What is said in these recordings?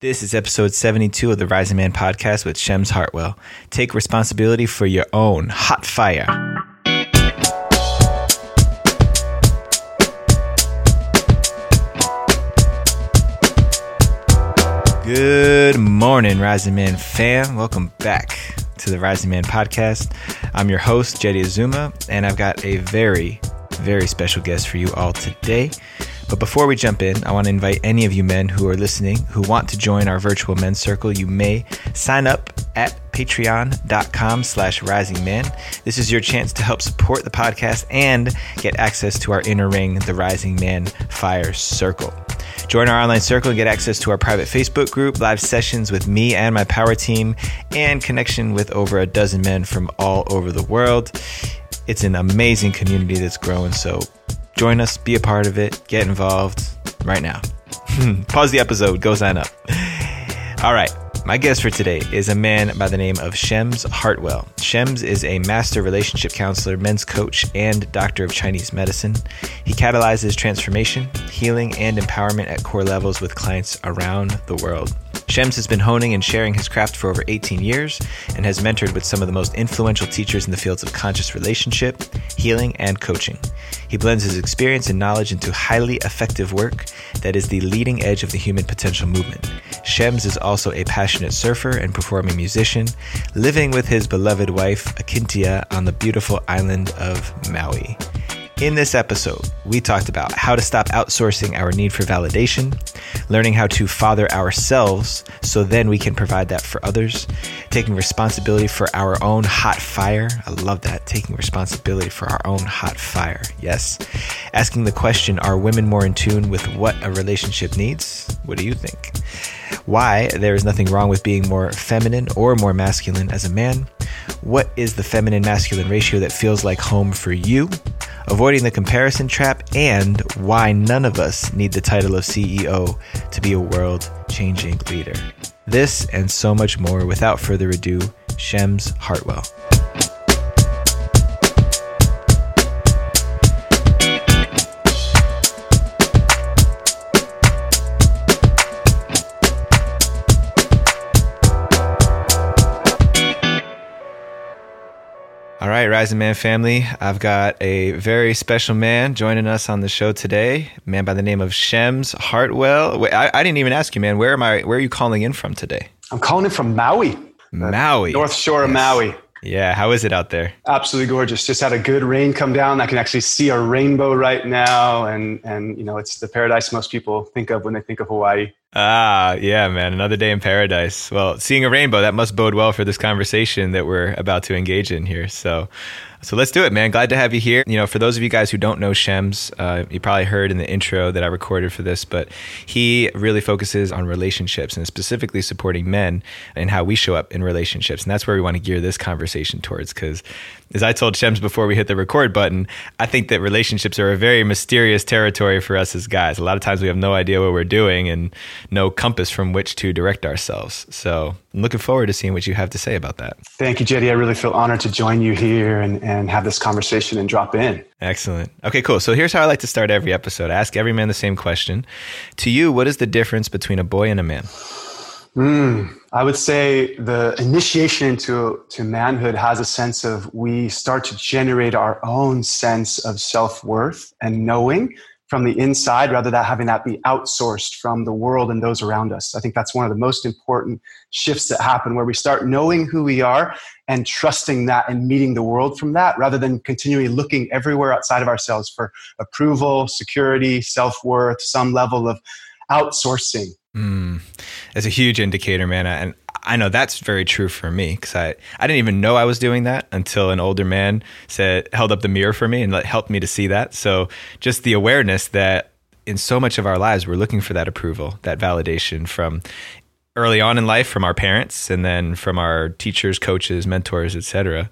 This is episode 72 of the Rising Man podcast with Shems Heartwell. Take responsibility for your own hot fire. Good morning, Rising Man fam. Welcome back to the Rising Man podcast. I'm your host, Jeddy Azuma, and I've got a very, very special guest for you all today. But before we jump in, I want to invite any of you men who are listening who want to join our virtual men's circle. You may sign up at patreon.com slash rising man. This is your chance to help support the podcast and get access to our inner ring, the Rising Man Fire Circle. Join our online circle and get access to our private Facebook group, live sessions with me and my power team, and connection with over a dozen men from all over the world. It's an amazing community that's growing, so Join us, be a part of it, get involved right now. Pause the episode, go sign up. All right. My guest for today is a man by the name of Shems Heartwell. Shems is a master relationship counselor, men's coach, and doctor of Chinese medicine. He catalyzes transformation, healing, and empowerment at core levels with clients around the world. Shems has been honing and sharing his craft for over 18 years and has mentored with some of the most influential teachers in the fields of conscious relationship, healing, and coaching. He blends his experience and knowledge into highly effective work that is the leading edge of the human potential movement. Shems is also a passionate surfer and performing musician, living with his beloved wife, Akintia, on the beautiful island of Maui. In this episode, we talked about how to stop outsourcing our need for validation, learning how to father ourselves so then we can provide that for others, taking responsibility for our own hot fire. I love that, taking responsibility for our own hot fire. Yes. Asking the question Are women more in tune with what a relationship needs? What do you think? Why there is nothing wrong with being more feminine or more masculine as a man. What is the feminine masculine ratio that feels like home for you? Avoiding the comparison trap, and why none of us need the title of CEO to be a world changing leader. This and so much more without further ado, Shems Heartwell. All right, Rising Man family. I've got a very special man joining us on the show today. A man by the name of Shems Heartwell. Wait, I, I, didn't even ask you, man. Where am I? Where are you calling in from today? I'm calling in from Maui. Uh, Maui, North Shore yes. of Maui. Yeah, how is it out there? Absolutely gorgeous. Just had a good rain come down. I can actually see a rainbow right now, and and you know it's the paradise most people think of when they think of Hawaii. Ah, yeah, man, another day in paradise. Well, seeing a rainbow that must bode well for this conversation that we're about to engage in here. So, so let's do it, man. Glad to have you here. You know, for those of you guys who don't know Shems, uh, you probably heard in the intro that I recorded for this, but he really focuses on relationships and specifically supporting men and how we show up in relationships. And that's where we want to gear this conversation towards. Because as I told Shems before we hit the record button, I think that relationships are a very mysterious territory for us as guys. A lot of times we have no idea what we're doing and no compass from which to direct ourselves. So I'm looking forward to seeing what you have to say about that. Thank you, Jeddy. I really feel honored to join you here and, and have this conversation and drop in. Excellent. Okay, cool. So here's how I like to start every episode. I ask every man the same question. To you, what is the difference between a boy and a man? Mm, I would say the initiation into to manhood has a sense of we start to generate our own sense of self worth and knowing from the inside rather than having that be outsourced from the world and those around us. I think that's one of the most important shifts that happen where we start knowing who we are and trusting that and meeting the world from that rather than continually looking everywhere outside of ourselves for approval, security, self worth, some level of outsourcing. Mm, that's a huge indicator, man. And I know that's very true for me because I, I didn't even know I was doing that until an older man said held up the mirror for me and helped me to see that. So just the awareness that in so much of our lives we're looking for that approval, that validation from early on in life from our parents and then from our teachers, coaches, mentors, etc.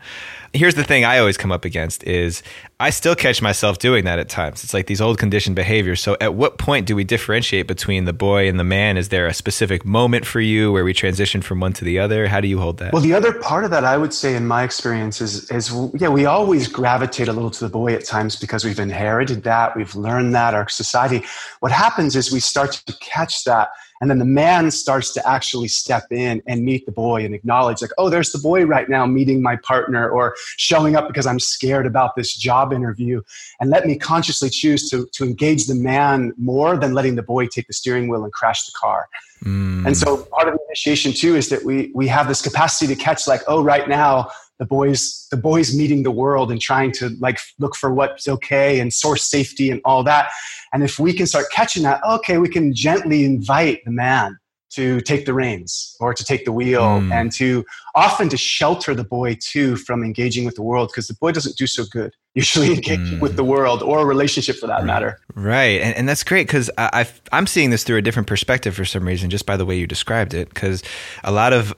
Here's the thing I always come up against is I still catch myself doing that at times. It's like these old conditioned behaviors. So at what point do we differentiate between the boy and the man? Is there a specific moment for you where we transition from one to the other? How do you hold that? Well, the other part of that I would say in my experience is is yeah, we always gravitate a little to the boy at times because we've inherited that, we've learned that our society. What happens is we start to catch that And then the man starts to actually step in and meet the boy and acknowledge, like, oh, there's the boy right now meeting my partner or showing up because I'm scared about this job interview. And let me consciously choose to, to engage the man more than letting the boy take the steering wheel and crash the car. Mm. And so part of the initiation too is that we we have this capacity to catch like, oh, right now the boys the boys meeting the world and trying to like look for what's okay and source safety and all that and if we can start catching that okay we can gently invite the man to take the reins or to take the wheel mm. and to often to shelter the boy too from engaging with the world because the boy doesn't do so good usually engaging mm. with the world or a relationship for that right. matter right and, and that's great because i i'm seeing this through a different perspective for some reason just by the way you described it because a lot of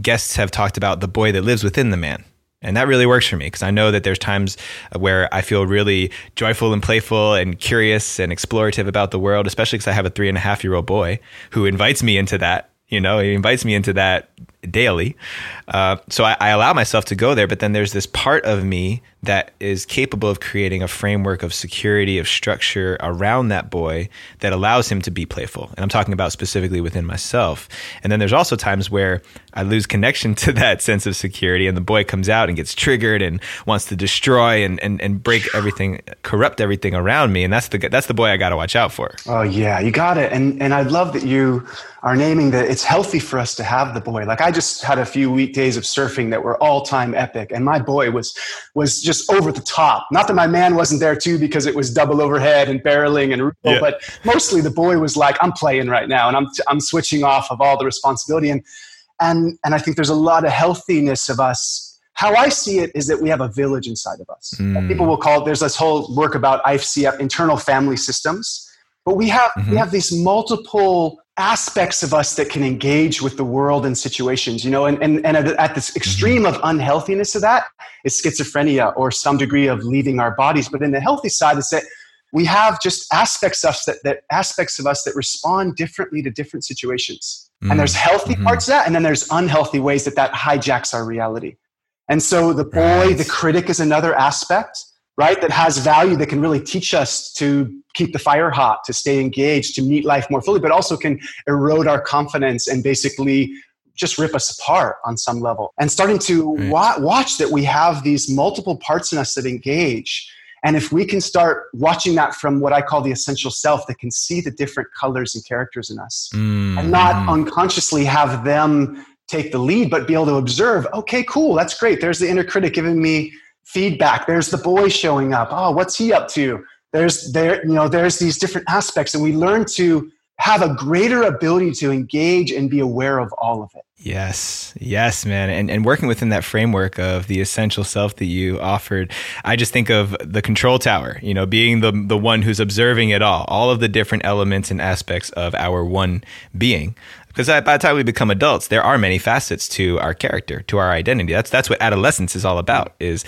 guests have talked about the boy that lives within the man and that really works for me because I know that there's times where I feel really joyful and playful and curious and explorative about the world, especially because I have a three and a half year old boy who invites me into that. You know, he invites me into that daily. Uh, so I, I, allow myself to go there, but then there's this part of me that is capable of creating a framework of security, of structure around that boy that allows him to be playful. And I'm talking about specifically within myself. And then there's also times where I lose connection to that sense of security and the boy comes out and gets triggered and wants to destroy and, and, and break everything, corrupt everything around me. And that's the, that's the boy I got to watch out for. Oh yeah, you got it. And, and I love that you are naming that it's healthy for us to have the boy. Like I just had a few weekdays of surfing that were all time epic. And my boy was, was just over the top. Not that my man wasn't there too because it was double overhead and barreling and yeah. but mostly the boy was like, I'm playing right now and I'm, I'm switching off of all the responsibility. And, and, and I think there's a lot of healthiness of us. How I see it is that we have a village inside of us. Mm. People will call it, there's this whole work about IFCF, internal family systems. But we have, mm-hmm. we have these multiple aspects of us that can engage with the world and situations, you know, and, and, and at, this extreme of unhealthiness of that is schizophrenia or some degree of leaving our bodies. But in the healthy side, is that we have just aspects of us that, that aspects of us that respond differently to different situations. Mm-hmm. And there's healthy mm-hmm. parts of that, and then there's unhealthy ways that that hijacks our reality. And so the boy, right. the critic is another aspect right? That has value that can really teach us to keep the fire hot, to stay engaged, to meet life more fully, but also can erode our confidence and basically just rip us apart on some level. And starting to right. wa- watch that we have these multiple parts in us that engage. And if we can start watching that from what I call the essential self that can see the different colors and characters in us mm. and not unconsciously have them take the lead, but be able to observe, okay, cool, that's great. There's the inner critic giving me feedback. There's the boy showing up. Oh, what's he up to? There's there, you know, there's these different aspects, and we learn to have a greater ability to engage and be aware of all of it. Yes, yes, man. And, and working within that framework of the essential self that you offered, I just think of the control tower, you know, being the, the one who's observing it all, all of the different elements and aspects of our one being. Because by the time we become adults, there are many facets to our character, to our identity. That's, that's what adolescence is all about, is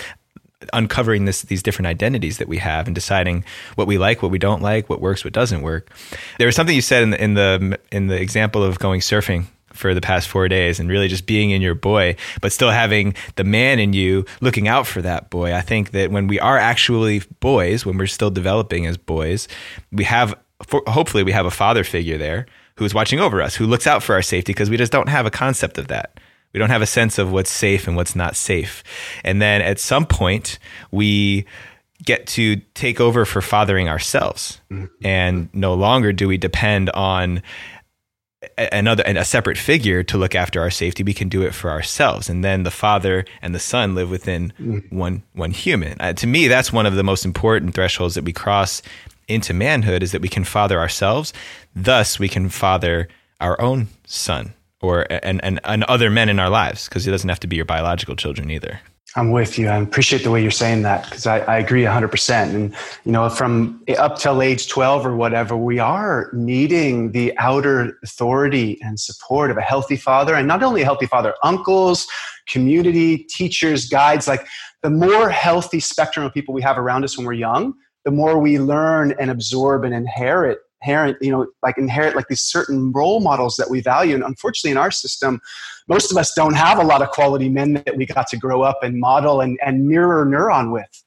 uncovering this these different identities that we have and deciding what we like, what we don't like, what works, what doesn't work. There was something you said in the in the in the example of going surfing for the past four days and really just being in your boy, but still having the man in you looking out for that boy. I think that when we are actually boys, when we're still developing as boys, we have, hopefully, we have a father figure there who's watching over us, who looks out for our safety because we just don't have a concept of that. We don't have a sense of what's safe and what's not safe. And then at some point, we get to take over for fathering ourselves. Mm-hmm. And no longer do we depend on another and a separate figure to look after our safety we can do it for ourselves and then the father and the son live within mm-hmm. one one human uh, to me that's one of the most important thresholds that we cross into manhood is that we can father ourselves thus we can father our own son or and, and, and other men in our lives because it doesn't have to be your biological children either. I'm with you. I appreciate the way you're saying that because I, I agree 100% and you know from up till age 12 or whatever we are needing the outer authority and support of a healthy father. And not only a healthy father uncles community teachers guides. Like the more healthy spectrum of people we have around us when we're young the more we learn and absorb and inherit inherent, you know, like inherit like these certain role models that we value. And unfortunately, in our system, most of us don't have a lot of quality men that we got to grow up and model and, and mirror neuron with.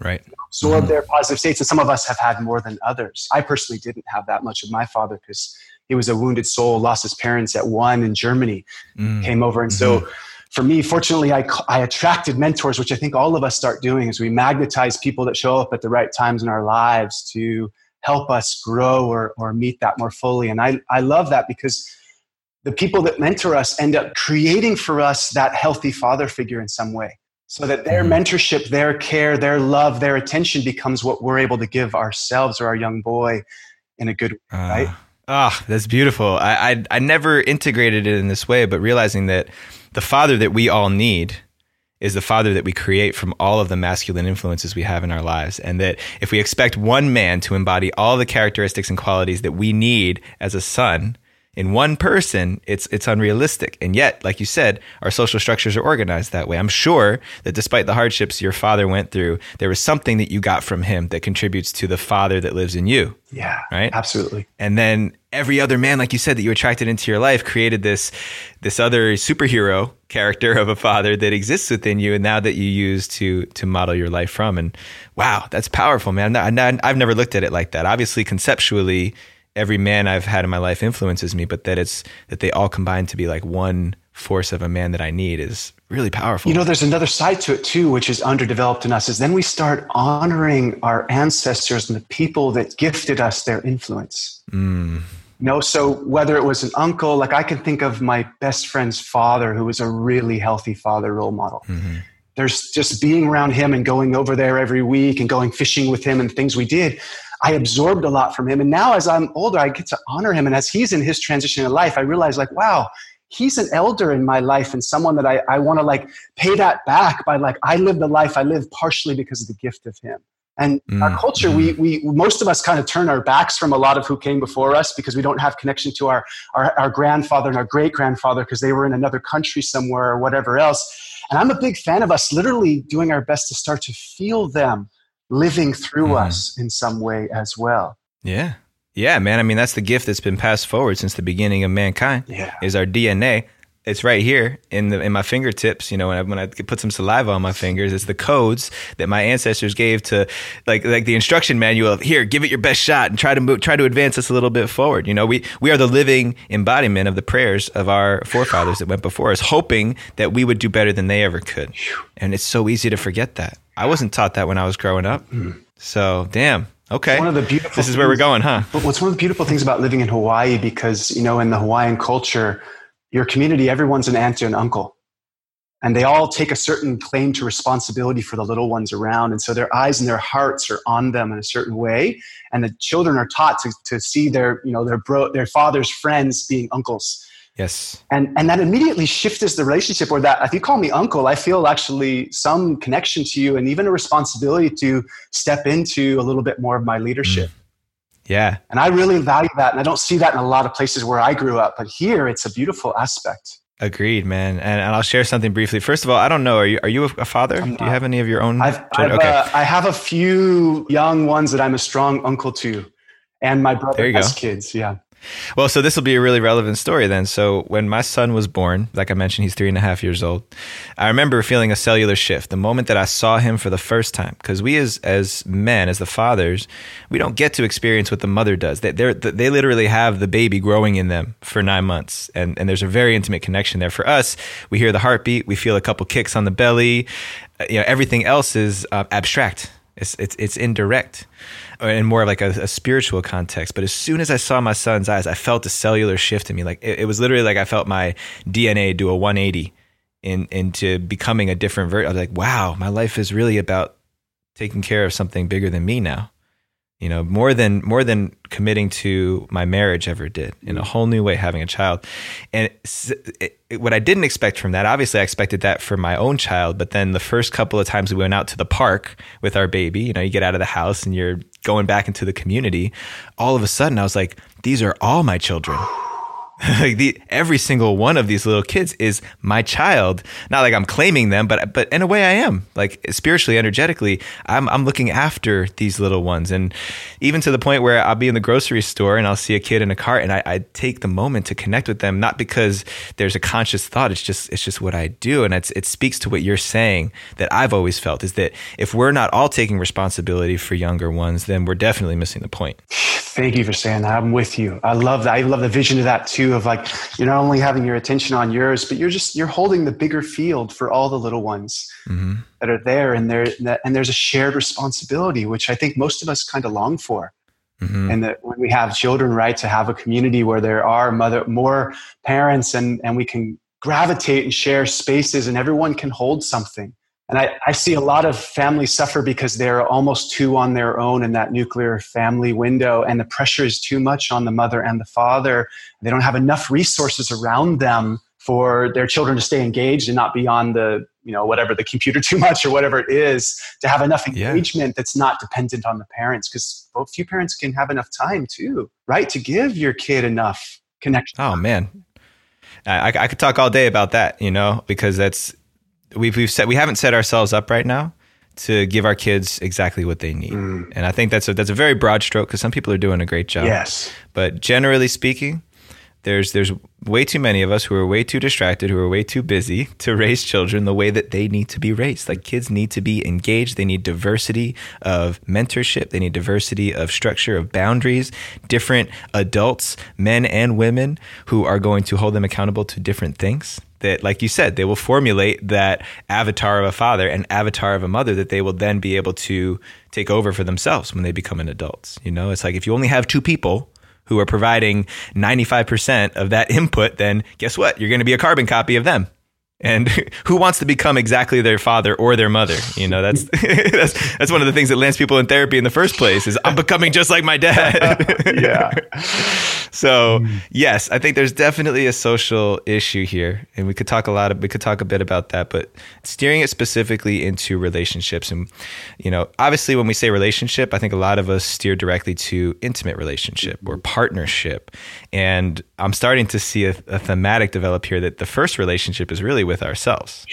Right. Absorb mm-hmm. their positive states. And some of us have had more than others. I personally didn't have that much of my father because he was a wounded soul, lost his parents at one in Germany, mm. came over. And mm-hmm. so for me, fortunately, I, I attracted mentors, which I think all of us start doing as we magnetize people that show up at the right times in our lives to help us grow or, or meet that more fully. And I, I love that because the people that mentor us end up creating for us that healthy father figure in some way so that their mm-hmm. mentorship, their care, their love, their attention becomes what we're able to give ourselves or our young boy in a good way, uh, right? Ah, oh, that's beautiful. I, I I never integrated it in this way, but realizing that the father that we all need is the father that we create from all of the masculine influences we have in our lives. And that if we expect one man to embody all the characteristics and qualities that we need as a son, in one person, it's it's unrealistic. And yet, like you said, our social structures are organized that way. I'm sure that despite the hardships your father went through, there was something that you got from him that contributes to the father that lives in you. Yeah. Right? Absolutely. And then every other man, like you said, that you attracted into your life created this this other superhero character of a father that exists within you and now that you use to to model your life from. And wow, that's powerful, man. I've never looked at it like that. Obviously, conceptually every man I've had in my life influences me, but that it's that they all combine to be like one force of a man that I need is really powerful. You know, there's another side to it too, which is underdeveloped in us, is then we start honoring our ancestors and the people that gifted us their influence. Mm. You know, so whether it was an uncle, like I can think of my best friend's father, who was a really healthy father role model. Mm-hmm. There's just being around him and going over there every week and going fishing with him and things we did. I absorbed a lot from him. And now as I'm older, I get to honor him. And as he's in his transition in life, I realize like, wow, he's an elder in my life and someone that I, I want to like pay that back by like, I live the life I live partially because of the gift of him. And mm, our culture, mm. we, we, most of us kind of turn our backs from a lot of who came before us because we don't have connection to our, our, our grandfather and our great grandfather because they were in another country somewhere or whatever else. And I'm a big fan of us literally doing our best to start to feel them living through mm. us in some way as well. Yeah. Yeah, man. I mean, that's the gift that's been passed forward since the beginning of mankind. Yeah. Is our DNA. It's right here in the in my fingertips. You know, when I when I put some saliva on my fingers, it's the codes that my ancestors gave to, like like the instruction manual of here, give it your best shot and try to move, try to advance us a little bit forward. You know, we we are the living embodiment of the prayers of our forefathers that went before us, hoping that we would do better than they ever could. And it's so easy to forget that. I wasn't taught that when I was growing up. Mm. So, damn. Okay. One of the beautiful This is where we're going, huh? But what's one of the beautiful things about living in Hawaii because, you know, in the Hawaiian culture, your community, everyone's an aunt and uncle. And they all take a certain claim to responsibility for the little ones around. And so their eyes and their hearts are on them in a certain way. And the children are taught to, to see their, you know, their bro, their father's friends being uncles Yes. And and that immediately shifts the relationship or that if you call me uncle, I feel actually some connection to you and even a responsibility to step into a little bit more of my leadership. Mm. Yeah. And I really value that. And I don't see that in a lot of places where I grew up, but here it's a beautiful aspect. Agreed, man. And, and I'll share something briefly. First of all, I don't know. Are you are you a father? Do you have any of your own? I've, I've okay. Uh, I have a few young ones that I'm a strong uncle to, and my brother has go. kids. Yeah. Well, so this will be a really relevant story then. So when my son was born, like I mentioned, he's three and a half years old. I remember feeling a cellular shift the moment that I saw him for the first time. Because we, as as men, as the fathers, we don't get to experience what the mother does. They they literally have the baby growing in them for nine months, and and there's a very intimate connection there. For us, we hear the heartbeat, we feel a couple kicks on the belly. Uh, you know, everything else is uh, abstract. It's it's it's indirect uh, in more of like a, a, spiritual context. But as soon as I saw my son's eyes, I felt a cellular shift in me. Like it, it was literally like I felt my DNA do a 180 in into becoming a different version. I was like, wow, my life is really about taking care of something bigger than me now you know more than more than committing to my marriage ever did in a mm. whole new way having a child. And it, it, what i didn't expect from that obviously i expected that for my own child but then the first couple of times we went out to the park with our baby you know you get out of the house and you're going back into the community all of a sudden i was like these are all my children like the every single one of these little kids is my child. Not like I'm claiming them, but but in a way I am. Like spiritually, energetically, I'm I'm looking after these little ones, and even to the point where I'll be in the grocery store and I'll see a kid in a cart, and I, I take the moment to connect with them, not because there's a conscious thought. It's just it's just what I do, and it's it speaks to what you're saying that I've always felt is that if we're not all taking responsibility for younger ones, then we're definitely missing the point. Thank you for saying that. I'm with you. I love that. I love the vision of that too. Of like you're not only having your attention on yours, but you're just you're holding the bigger field for all the little ones mm-hmm. that are there, and there and there's a shared responsibility, which I think most of us kind of long for. Mm-hmm. And that when we have children, right, to have a community where there are mother more parents, and and we can gravitate and share spaces, and everyone can hold something and I, I, see a lot of families suffer because they're almost too on their own in that nuclear family window, and the pressure is too much on the mother and the father. They don't have enough resources around them for their children to stay engaged and not be on the, you know, whatever the computer too much or whatever it is, to have enough engagement yeah. that's not dependent on the parents. Because few parents can have enough time too, right, to give your kid enough connection. Oh man, I, I could talk all day about that, you know, because that's we've we've set we haven't set ourselves up right now to give our kids exactly what they need. Mm. And I think that's a that's a very broad stroke because some people are doing a great job. Yes. But generally speaking, there's there's way too many of us who are way too distracted, who are way too busy to raise children the way that they need to be raised. Like kids need to be engaged. They need diversity of mentorship. They need diversity of structure, of boundaries, different adults, men and women who are going to hold them accountable to different things that, like you said, they will formulate that avatar of a father and avatar of a mother that they will then be able to take over for themselves when they become an adults. You know, it's like if you only have two people who are providing 95% of that input, then guess what? You're going to be a carbon copy of them and who wants to become exactly their father or their mother? You know that's that's that's one of the things that lands people in therapy in the first place is i'm becoming just like my dad. Yeah. So hmm. yes i think there's definitely a social issue here and we could talk a lot of we could talk a bit about that but steering it specifically into relationships and you know obviously when we say relationship i think a lot of us steer directly to intimate relationship or partnership. And i'm starting to see a, a thematic develop here that the first relationship is really with ourselves.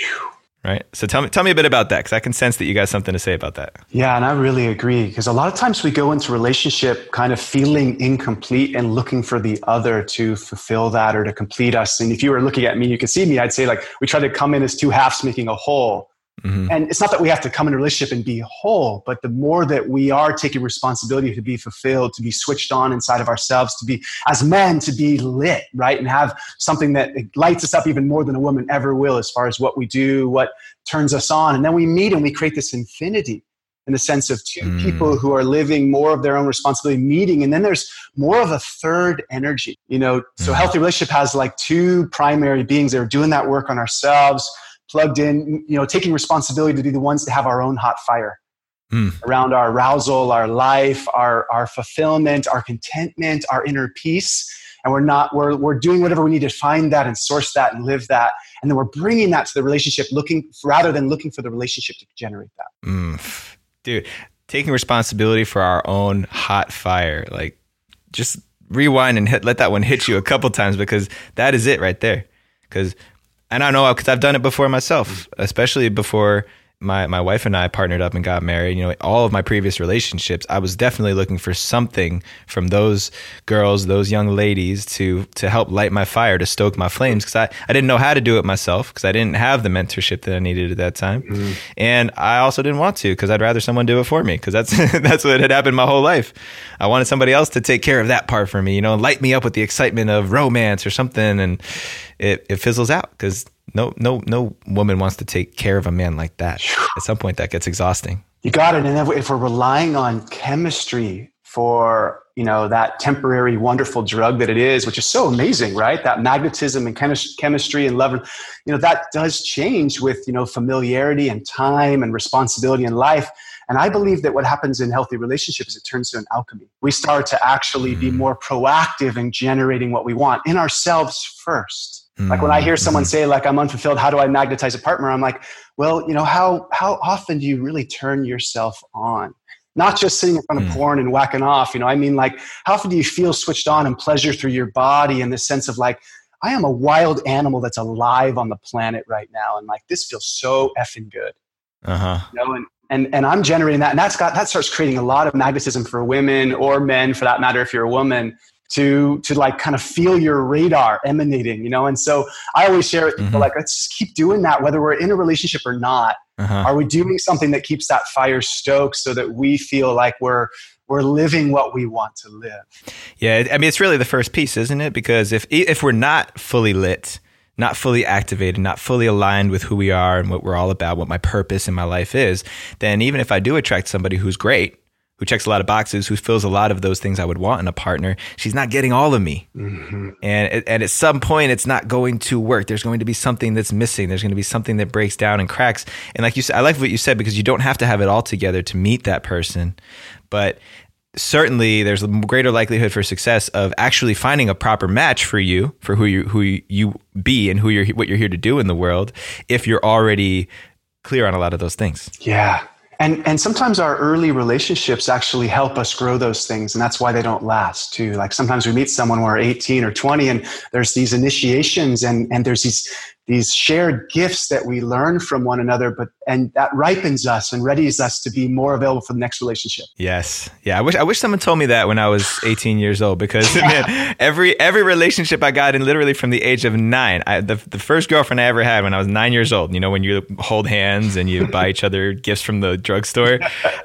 Right. So tell me, tell me a bit about that because I can sense that you got something to say about that. Yeah, and I really agree because a lot of times we go into relationship kind of feeling incomplete and looking for the other to fulfill that or to complete us. And if you were looking at me, you could see me. I'd say like we try to come in as two halves making a whole. Mm-hmm. And it's not that we have to come in a relationship and be whole, but the more that we are taking responsibility to be fulfilled, to be switched on inside of ourselves, to be, as men, to be lit, right? And have something that lights us up even more than a woman ever will as far as what we do, what turns us on. And then we meet and we create this infinity in the sense of two mm. people who are living more of their own responsibility meeting and then there's more of a third energy you know so mm. healthy relationship has like two primary beings that are doing that work on ourselves plugged in, you know, taking responsibility to be the ones to have our own hot fire mm. around our arousal, our life, our, our fulfillment, our contentment, our inner peace. And we're not, we're, we're doing whatever we need to find that and source that and live that. And then we're bringing that to the relationship, looking rather than looking for the relationship to generate that. Mm. Dude, taking responsibility for our own hot fire, like just rewind and hit, let that one hit you a couple times because that is it right there. Because and I know because I've done it before myself, especially before my my wife and I partnered up and got married, you know, all of my previous relationships, I was definitely looking for something from those girls, those young ladies to to help light my fire, to stoke my flames because I, I didn't know how to do it myself because I didn't have the mentorship that I needed at that time. Mm. And I also didn't want to because I'd rather someone do it for me because that's that's what had happened my whole life. I wanted somebody else to take care of that part for me, you know, light me up with the excitement of romance or something and it, it fizzles out because no no no woman wants to take care of a man like that. At some point, that gets exhausting. You got it. And if we're relying on chemistry for you know that temporary wonderful drug that it is which is so amazing right that magnetism and chemistry and love you know that does change with you know familiarity and time and responsibility in life and i believe that what happens in healthy relationships is it turns to an alchemy we start to actually be mm. more proactive in generating what we want in ourselves first like when I hear someone mm-hmm. say like I'm unfulfilled, how do I magnetize a partner? I'm like, well, you know, how how often do you really turn yourself on? not just sitting in front of mm. porn and whacking off. You know, I mean, like, how often do you feel switched on and pleasure through your body in the sense of like, I am a wild animal that's alive on the planet right now, and like this feels so effing good. Uh huh. You know, and, and and I'm generating that, and that's got that starts creating a lot of magnetism for women or men, for that matter, if you're a woman, to to like kind of feel your radar emanating, you know. And so I always share with people mm-hmm. like, let's just keep doing that, whether we're in a relationship or not. Uh-huh. Are we doing something that keeps that fire stoked so that we feel like we're we're living what we want to live. Yeah, I mean it's really the first piece, isn't it? Because if if we're not fully lit, not fully activated, not fully aligned with who we are and what we're all about, what my purpose in my life is, then even if I do attract somebody who's great, who checks a lot of boxes, who fills a lot of those things I would want in a partner, she's not getting all of me. Mm-hmm. And, and at some point, it's not going to work. There's going to be something that's missing. There's going to be something that breaks down and cracks. And like you said, I like what you said because you don't have to have it all together to meet that person. But certainly there's a greater likelihood for success of actually finding a proper match for you for who you who you be and who you're what you're here to do in the world if you're already clear on a lot of those things. Yeah. And and sometimes our early relationships actually help us grow those things and that's why they don't last too. Like sometimes we meet someone when we're 18 or 20 and there's these initiations and and there's these these shared gifts that we learn from one another but and that ripens us and readies us to be more available for the next relationship yes yeah i wish i wish someone told me that when i was 18 years old because man, every every relationship i got in literally from the age of nine I, the, the first girlfriend i ever had when i was nine years old you know when you hold hands and you buy each other gifts from the drugstore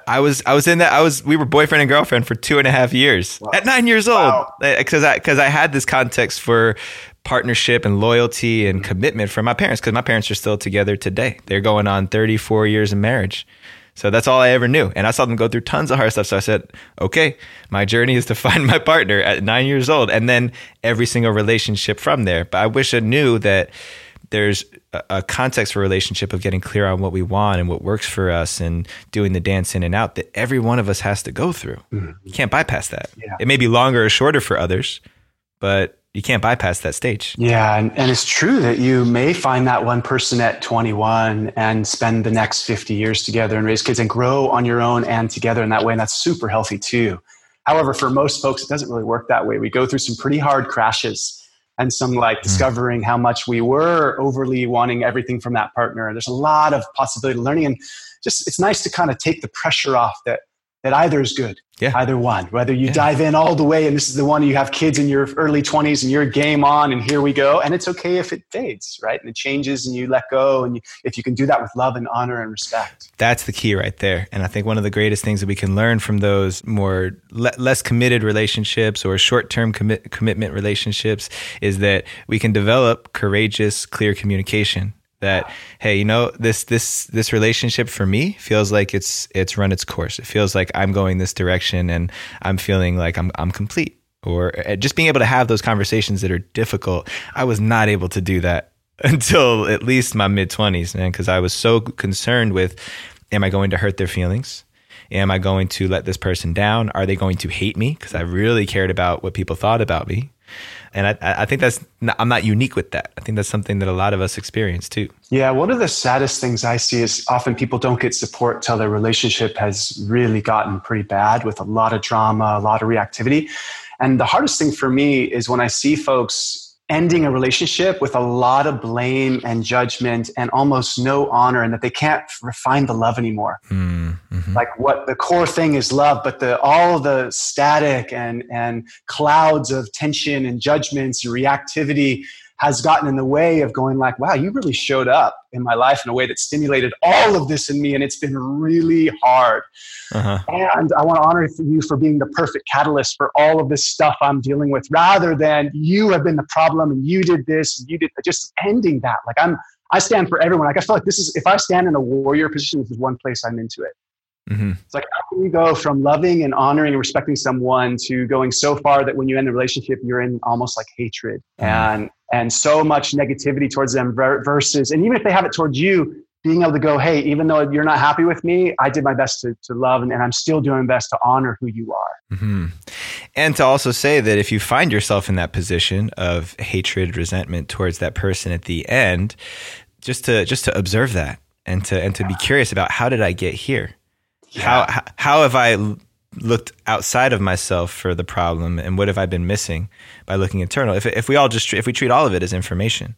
i was i was in that i was we were boyfriend and girlfriend for two and a half years wow. at nine years old because wow. Eh, i because i had this context for partnership and loyalty and commitment from my parents because my parents are still together today. They're going on 34 years of marriage. So that's all I ever knew. And I saw them go through tons of hard stuff. So I said, okay, my journey is to find my partner at nine years old and then every single relationship from there. But I wish I knew that there's a context for a relationship of getting clear on what we want and what works for us and doing the dance in and out that every one of us has to go through. Mm-hmm. You can't bypass that. Yeah. It may be longer or shorter for others, but you can't bypass that stage. Yeah, and, and it's true that you may find that one person at 21 and spend the next 50 years together and raise kids and grow on your own and together in that way, and that's super healthy too. However, for most folks, it doesn't really work that way. We go through some pretty hard crashes and some like mm. discovering how much we were overly wanting everything from that partner. There's a lot of possibility of learning, and just it's nice to kind of take the pressure off that that either is good. Yeah. Either one. Whether you yeah. dive in all the way and this is the one you have kids in your early 20s and you're game on and here we go. And it's okay if it fades, right? And it changes and you let go. And you, if you can do that with love and honor and respect. That's the key right there. And I think one of the greatest things that we can learn from those more le- less committed relationships or short term commi- commitment relationships is that we can develop courageous, clear communication that hey you know this this this relationship for me feels like it's it's run its course. It feels like i'm going this direction and i'm feeling like i'm i'm complete. Or uh, just being able to have those conversations that are difficult i was not able to do that until at least my mid 20s man because i was so concerned with am i going to hurt their feelings? Am i going to let this person down? Are they going to hate me? Because i really cared about what people thought about me and I, I think that's not, I'm not unique with that. I think that's something that a lot of us experience too. Yeah, one of the saddest things I see is often people don't get support till their relationship has really gotten pretty bad with a lot of drama, a lot of reactivity. And the hardest thing for me is when I see folks ending a relationship with a lot of blame and judgment and almost no honor and that they can't refine the love anymore mm, mm-hmm. like what the core thing is love but the all the static and and clouds of tension and judgments and reactivity has gotten in the way of going like wow you really showed up in my life in a way that stimulated all of this in me and it's been really hard. Uh-huh. and i want to honor you for being the perfect catalyst for all of this stuff i'm dealing with rather than you have been the problem and you did this and you did just ending that. Like i'm i stand for everyone. Like i feel like this is if i stand in a warrior position this is one place i'm into it Mm-hmm. It's like how can you go from loving and honoring and respecting someone to going so far that when you end the relationship, you're in almost like hatred mm-hmm. and and so much negativity towards them versus and even if they have it towards you, being able to go, hey, even though you're not happy with me, I did my best to, to love and, and I'm still doing best to honor who you are. Mm-hmm. And to also say that if you find yourself in that position of hatred, resentment towards that person at the end, just to just to observe that and to and to be curious about how did I get here? How, how how have I looked outside of myself for the problem, and what have I been missing by looking internal? If if we all just if we treat all of it as information,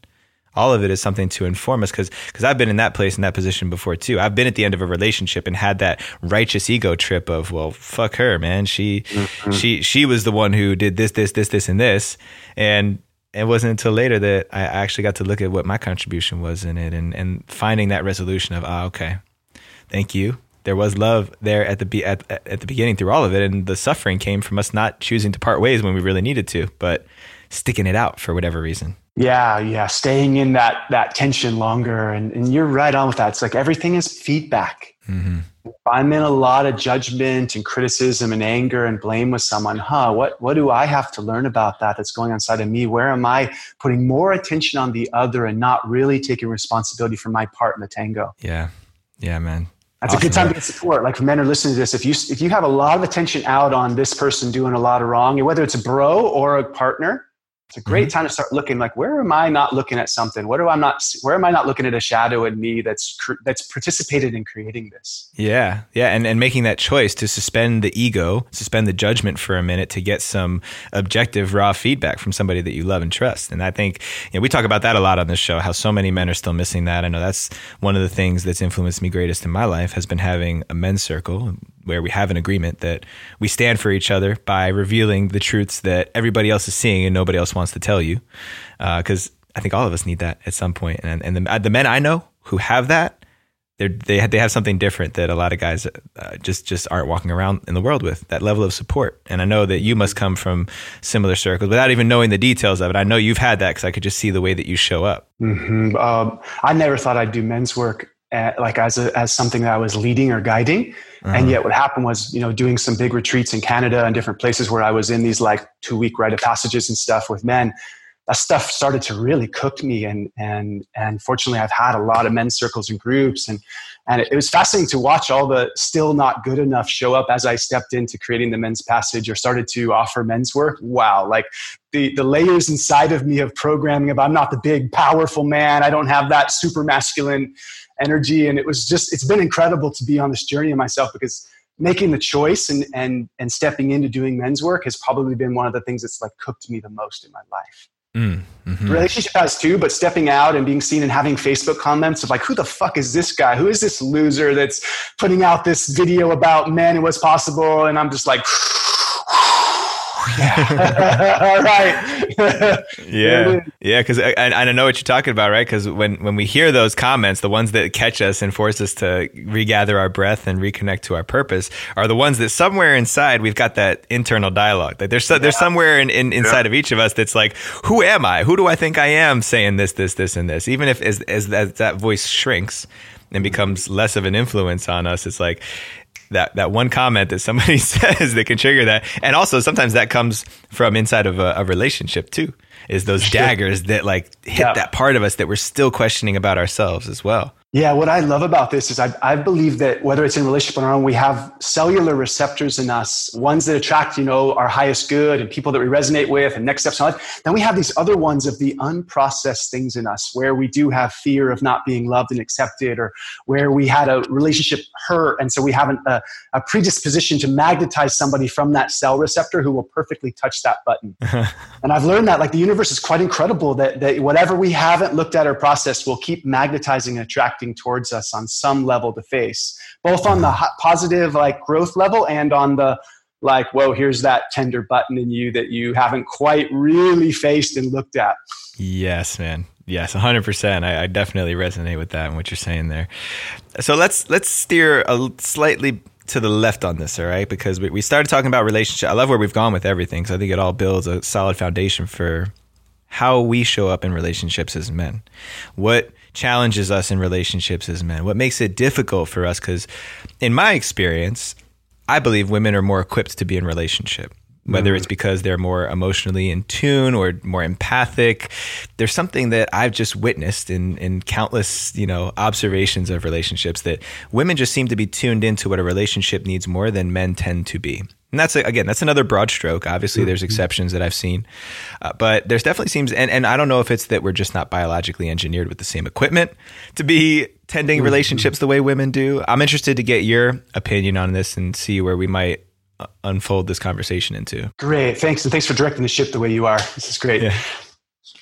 all of it is something to inform us because because I've been in that place in that position before too. I've been at the end of a relationship and had that righteous ego trip of well fuck her man she mm-hmm. she she was the one who did this this this this and this and it wasn't until later that I actually got to look at what my contribution was in it and and finding that resolution of ah okay thank you there was love there at the at, at the beginning through all of it and the suffering came from us not choosing to part ways when we really needed to but sticking it out for whatever reason yeah, yeah, staying in that that tension longer, and, and you're right on with that. It's like everything is feedback. Mm-hmm. If I'm in a lot of judgment and criticism and anger and blame with someone, huh? What what do I have to learn about that that's going on inside of me? Where am I putting more attention on the other and not really taking responsibility for my part in the tango? Yeah, yeah, man. That's awesome. a good time to get support. Like men are listening to this, if you if you have a lot of attention out on this person doing a lot of wrong, whether it's a bro or a partner, it's a great mm-hmm. time to start looking like where am i not looking at something? What do i not where am i not looking at a shadow in me that's that's participated in creating this? Yeah yeah and and making that choice to suspend the ego suspend the judgment for a minute to get some objective raw feedback from somebody that you love and trust and i think you know, we talk about that a lot on this show how so many men are still missing that. I know that's one of the things that's influenced me greatest in my life has been having a men's circle where we have an agreement that we stand for each other by revealing the truths that everybody else is seeing and nobody else wants to tell you. Because uh, I think all of us need that at some point. And, and the, the men I know who have that, they they have, they have something different that a lot of guys uh, just just aren't walking around in the world with that level of support. And I know that you must come from similar circles without even knowing the details of it. I know you've had that because I could just see the way that you show up. Mm-hmm. Um, I never thought I'd do men's work uh, like as a, as something that I was leading or guiding. Uh-huh. And yet what happened was, you know, doing some big retreats in Canada and different places where I was in these like two week rite of passages and stuff with men, that stuff started to really cook me. And, and, and fortunately I've had a lot of men's circles and groups and, and it, it was fascinating to watch all the still not good enough show up as I stepped into creating the men's passage or started to offer men's work. Wow. Like the, the layers inside of me of programming of I'm not the big powerful man. I don't have that super masculine energy. And it was just, it's been incredible to be on this journey of myself because making the choice and, and, and stepping into doing men's work has probably been one of the things that's like cooked me the most in my life. Mm, hmm Relationship has too, but stepping out and being seen and having Facebook comments of like, who the fuck is this guy? Who is this loser that's putting out this video about men and what's possible? And I'm just like, All right. yeah. Yeah. Cause uh, I, I know what you're talking about, right? Cause when, when we hear those comments, the ones that catch us and force us to regather our breath and reconnect to our purpose are the ones that somewhere inside we've got that internal dialogue. Like there's, so, there's somewhere in, in inside yeah. of each of us that's like, who am I? Who do I think I am saying this, this, this, and this? Even if as, as, as that voice shrinks, and becomes less of an influence on us. It's like that that one comment that somebody says that can trigger that, and also sometimes that comes from inside of a, a relationship too. Is those daggers that like hit yeah. that part of us that we're still questioning about ourselves as well. Yeah, what I love about this is I, I believe that whether it's in relationship or not, we have cellular receptors in us, ones that attract, you know, our highest good and people that we resonate with and next steps in life. Then we have these other ones of the unprocessed things in us where we do have fear of not being loved and accepted or where we had a relationship hurt. And so we have an, a, a predisposition to magnetize somebody from that cell receptor who will perfectly touch that button. and I've learned that like the universe is quite incredible that, that whatever we haven't looked at or processed will keep magnetizing and attracting towards us on some level to face, both on the positive like growth level and on the like, whoa, here's that tender button in you that you haven't quite really faced and looked at. Yes, man. Yes, 100%. I, I definitely resonate with that and what you're saying there. So let's let's steer a slightly to the left on this, all right? Because we, we started talking about relationship. I love where we've gone with everything. So I think it all builds a solid foundation for how we show up in relationships as men. What challenges us in relationships as men, what makes it difficult for us. Because in my experience, I believe women are more equipped to be in relationship. Whether it's mm-hmm. because they're more emotionally in tune or more empathic, there's something that I've just witnessed in in countless you know observations of relationships that women just seem to be tuned into what a relationship needs more than men tend to be. And that's again, that's another broad stroke. Obviously, there's mm-hmm. exceptions that I've seen, uh, but there's definitely seems, and, and I don't know if it's that we're just not biologically engineered with the same equipment to be tending mm-hmm. relationships the way women do. I'm interested to get your opinion on this and see where we might uh, unfold this conversation into. Great. Thanks. And thanks for directing the ship the way you are. This is great. Yeah.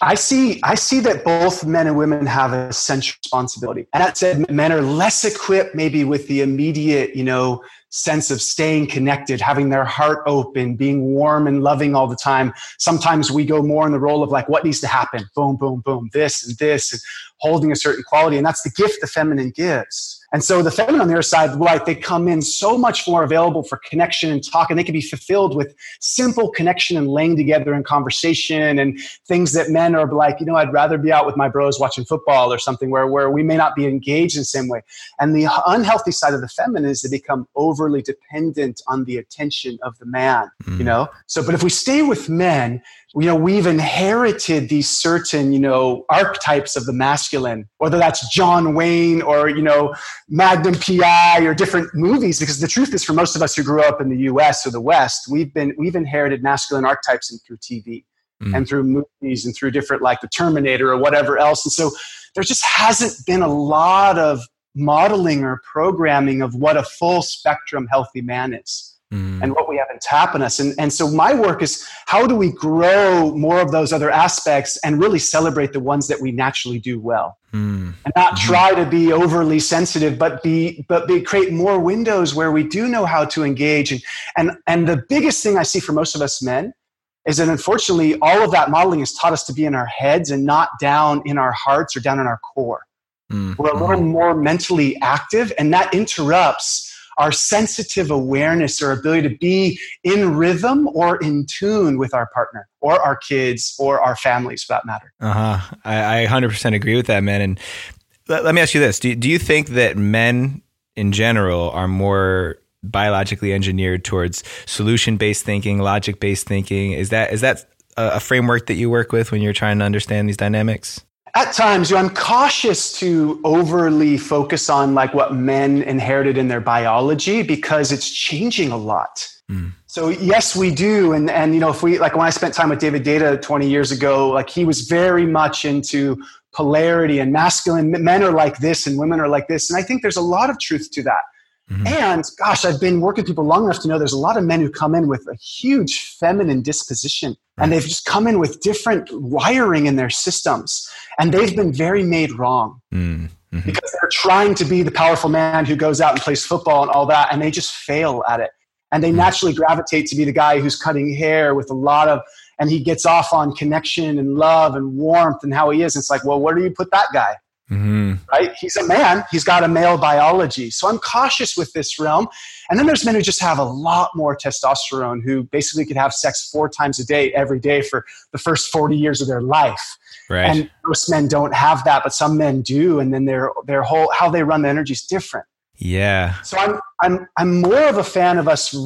I see, I see that both men and women have a central responsibility. And that said, men are less equipped maybe with the immediate, you know, sense of staying connected, having their heart open, being warm and loving all the time. Sometimes we go more in the role of like, what needs to happen? Boom, boom, boom, this and this, and holding a certain quality. And that's the gift the feminine gives. And so the feminine on their side, like they come in so much more available for connection and talk, and they can be fulfilled with simple connection and laying together in conversation and things that men are like, you know, I'd rather be out with my bros watching football or something where, where we may not be engaged in the same way. And the unhealthy side of the feminine is they become overly dependent on the attention of the man, mm. you know? So, but if we stay with men, you know we've inherited these certain you know archetypes of the masculine whether that's john wayne or you know magnum pi or different movies because the truth is for most of us who grew up in the us or the west we've been we've inherited masculine archetypes and through tv mm. and through movies and through different like the terminator or whatever else and so there just hasn't been a lot of modeling or programming of what a full spectrum healthy man is mm. and what we have in us. And, and so my work is how do we grow more of those other aspects and really celebrate the ones that we naturally do well. Mm. And not mm-hmm. try to be overly sensitive, but be but be create more windows where we do know how to engage. And and and the biggest thing I see for most of us men is that unfortunately all of that modeling has taught us to be in our heads and not down in our hearts or down in our core. Mm-hmm. We're a little mm-hmm. more mentally active, and that interrupts our sensitive awareness or ability to be in rhythm or in tune with our partner or our kids or our families for that matter. Uh huh. I, I 100% agree with that, man. And let, let me ask you this do, do you think that men in general are more biologically engineered towards solution based thinking, logic based thinking? Is that, is that a, a framework that you work with when you're trying to understand these dynamics? At times you know, i'm cautious to overly focus on like what men inherited in their biology because it's changing a lot. Mm. so yes we do. And and you know if we like when i spent time with David Deida 20 years ago like he was very much into polarity and masculine. Men are like this and women are like this. And i think there's a lot of truth to that Mm-hmm. And gosh, I've been working with people long enough to know there's a lot of men who come in with a huge feminine disposition mm-hmm. and they've just come in with different wiring in their systems and they've been very made wrong. Mm-hmm. Because they're trying to be the powerful man who goes out and plays football and all that, and they just fail at it. And they mm. naturally gravitate to be the guy who's cutting hair with a lot of, and he gets off on connection and love and warmth and how he is. It's like, well, where do you put that guy? Mm-hmm. Right? He's a man. He's got a male biology. So I'm cautious with this realm. And then there's men who just have a lot more testosterone who basically could have sex four times a day every day for the first 40 years of their life. Right. And most men don't have that, but some men do. And then their their whole how they run the energy is different. Yeah. So I'm I'm I'm more of a fan of us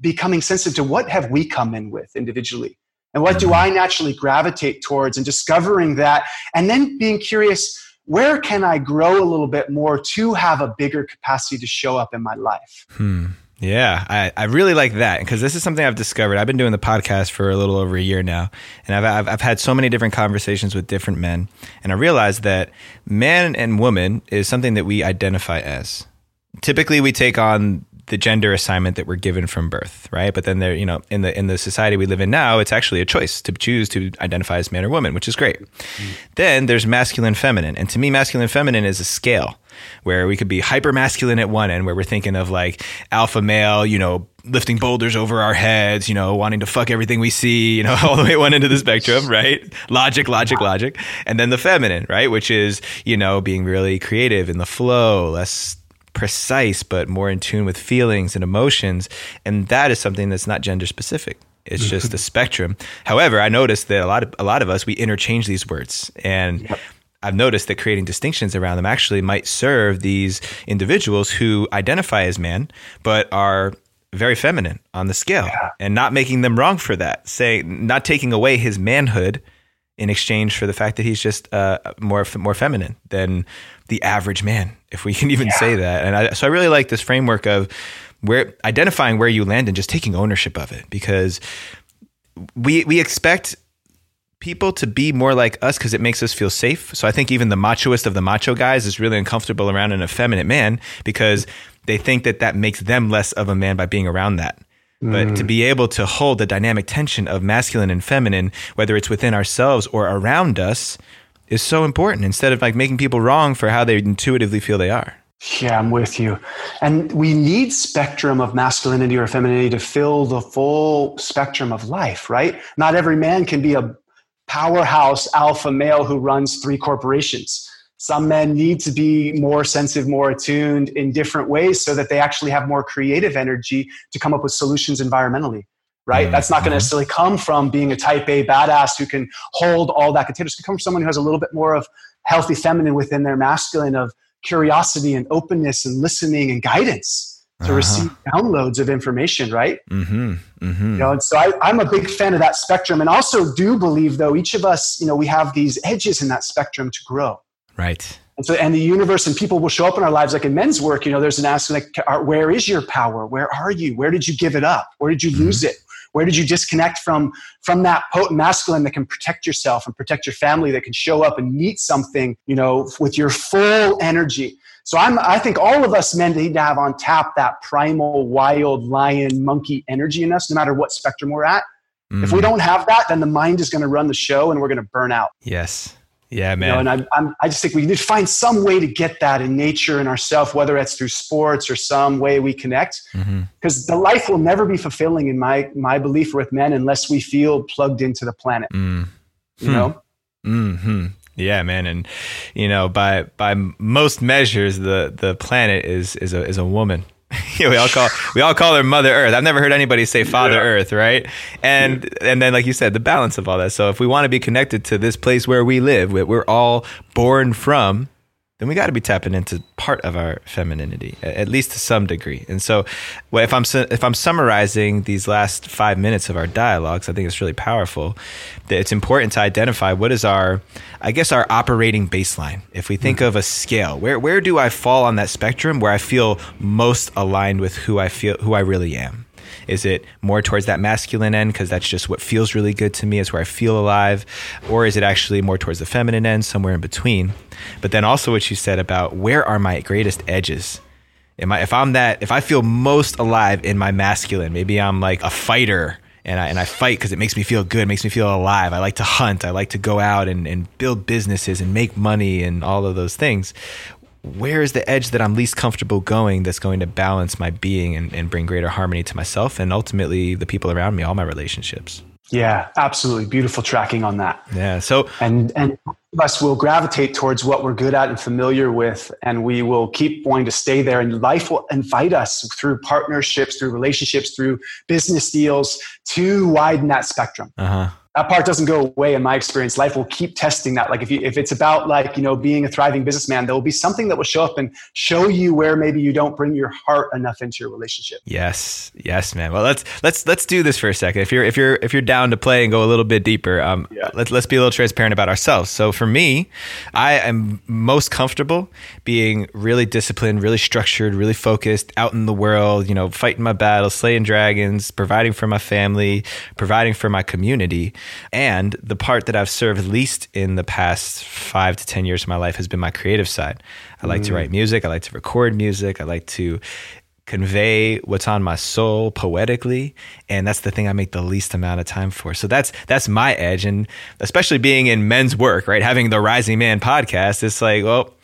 becoming sensitive to what have we come in with individually. And what do mm-hmm. I naturally gravitate towards and discovering that and then being curious where can I grow a little bit more to have a bigger capacity to show up in my life? Hmm. Yeah, I, I really like that because this is something I've discovered. I've been doing the podcast for a little over a year now, and I've, I've, I've had so many different conversations with different men, and I realized that man and woman is something that we identify as. Typically, we take on the gender assignment that we're given from birth, right? But then there, you know, in the in the society we live in now, it's actually a choice to choose to identify as man or woman, which is great. Mm. Then there's masculine, feminine, and to me, masculine, feminine is a scale where we could be hyper masculine at one end, where we're thinking of like alpha male, you know, lifting boulders over our heads, you know, wanting to fuck everything we see, you know, all the way one end of the spectrum, right? Logic, logic, logic. And then the feminine, right? Which is, you know, being really creative in the flow, less precise, but more in tune with feelings and emotions. And that is something that's not gender specific. It's mm-hmm. just a spectrum. However, I noticed that a lot of a lot of us we interchange these words, and yep. I've noticed that creating distinctions around them actually might serve these individuals who identify as man but are very feminine on the scale, yeah. and not making them wrong for that. Saying not taking away his manhood in exchange for the fact that he's just uh, more more feminine than the average man, if we can even yeah. say that. And I, so I really like this framework of where identifying where you land and just taking ownership of it because we we expect people to be more like us because it makes us feel safe. So I think even the machoist of the macho guys is really uncomfortable around an effeminate man because they think that that makes them less of a man by being around that. But to mm. be able to hold the dynamic tension of masculine and feminine, whether it's within ourselves or around us, is so important instead of like making people wrong for how they intuitively feel they are. Yeah, I'm with you. And we need spectrum of masculinity or femininity to fill the full spectrum of life, right? Not every man can be a powerhouse alpha male who runs three corporations. Some men need to be more sensitive, more attuned in different ways so that they actually have more creative energy to come up with solutions environmentally, right? Mm-hmm. That's not going to necessarily come from being a type A badass who can hold all that containers. It can come from someone who has a little bit more of healthy feminine within their masculine of curiosity and openness and listening and guidance to uh-huh. receive downloads of information, right? Mm-hmm, mm-hmm. You know, and so I, I'm a big fan of that spectrum, and also do believe though each of us, you know, we have these edges in that spectrum to grow. Right. And so, and the universe and people will show up in our lives, like in men's work, you know, there's an aspect like, where is your power? Where are you? Where did you give it up? Where did you mm-hmm. lose it? Where did you disconnect from, from that potent masculine that can protect yourself and protect your family, that can show up and meet something, you know, with your full energy? So I'm, I think all of us men need to have on tap that primal, wild, lion, monkey energy in us, no matter what spectrum we're at. Mm. If we mm-hmm. don't have that, then the mind is going to run the show and we're going to burn out. Yes. Yeah, man. You know, and I'm, I'm, i just think we need to find some way to get that in nature and ourselves, whether it's through sports or some way we connect. Because mm-hmm. the life will never be fulfilling, in my my belief, with men unless we feel plugged into the planet. Mm. You know. Hmm. Yeah, man, and you know, by by most measures, the the planet is is a is a woman. yeah, we all call we all call her Mother Earth. I've never heard anybody say Father yeah. Earth, right? And yeah. and then, like you said, the balance of all that. So if we want to be connected to this place where we live, we're all born from, then we got to be tapping into part of our femininity, at least to some degree. And so, well, if I'm if I'm summarizing these last five minutes of our dialogues, I think it's really powerful. That it's important to identify what is our, I guess, our operating baseline. If we think mm-hmm. of a scale, where where do I fall on that spectrum where I feel most aligned with who I feel, who I really am? Is it more towards that masculine end because that's just what feels really good to me? It's where I feel alive, or is it actually more towards the feminine end, somewhere in between? But then also what you said about where are my greatest edges? Am I, if I'm that, if I feel most alive in my masculine, maybe I'm like a fighter and I, and I fight because it makes me feel good, makes me feel alive. I like to hunt. I like to go out and, and build businesses and make money and all of those things where is the edge that I'm least comfortable going that's going to balance my being and, and bring greater harmony to myself and ultimately the people around me, all my relationships? Yeah, absolutely. Beautiful tracking on that. Yeah. So, and, and us will gravitate towards what we're good at and familiar with, and we will keep wanting to stay there. And life will invite us through partnerships, through relationships, through business deals to widen that spectrum. Uh-huh that part doesn't go away in my experience. Life will keep testing that. Like if you if it's about like you know being a thriving businessman there will be something that will show up and show you where maybe you don't bring your heart enough into your relationship. Yes. Yes man. Well let's let's let's do this for a second. If you're if you're if you're down to play and go a little bit deeper um yeah. let's let's be a little transparent about ourselves. So for me i am most comfortable being really disciplined really structured really focused out in the world you know fighting my battles slaying dragons providing for my family providing for my community and the part that I've served least in the past five to 10 years of my life has been my creative side. I like mm. to write music, I like to record music, I like to convey what's on my soul poetically and that's the thing I make the least amount of time for. So that's that's my edge and especially being in men's work, right? Having the Rising Man podcast, it's like, well,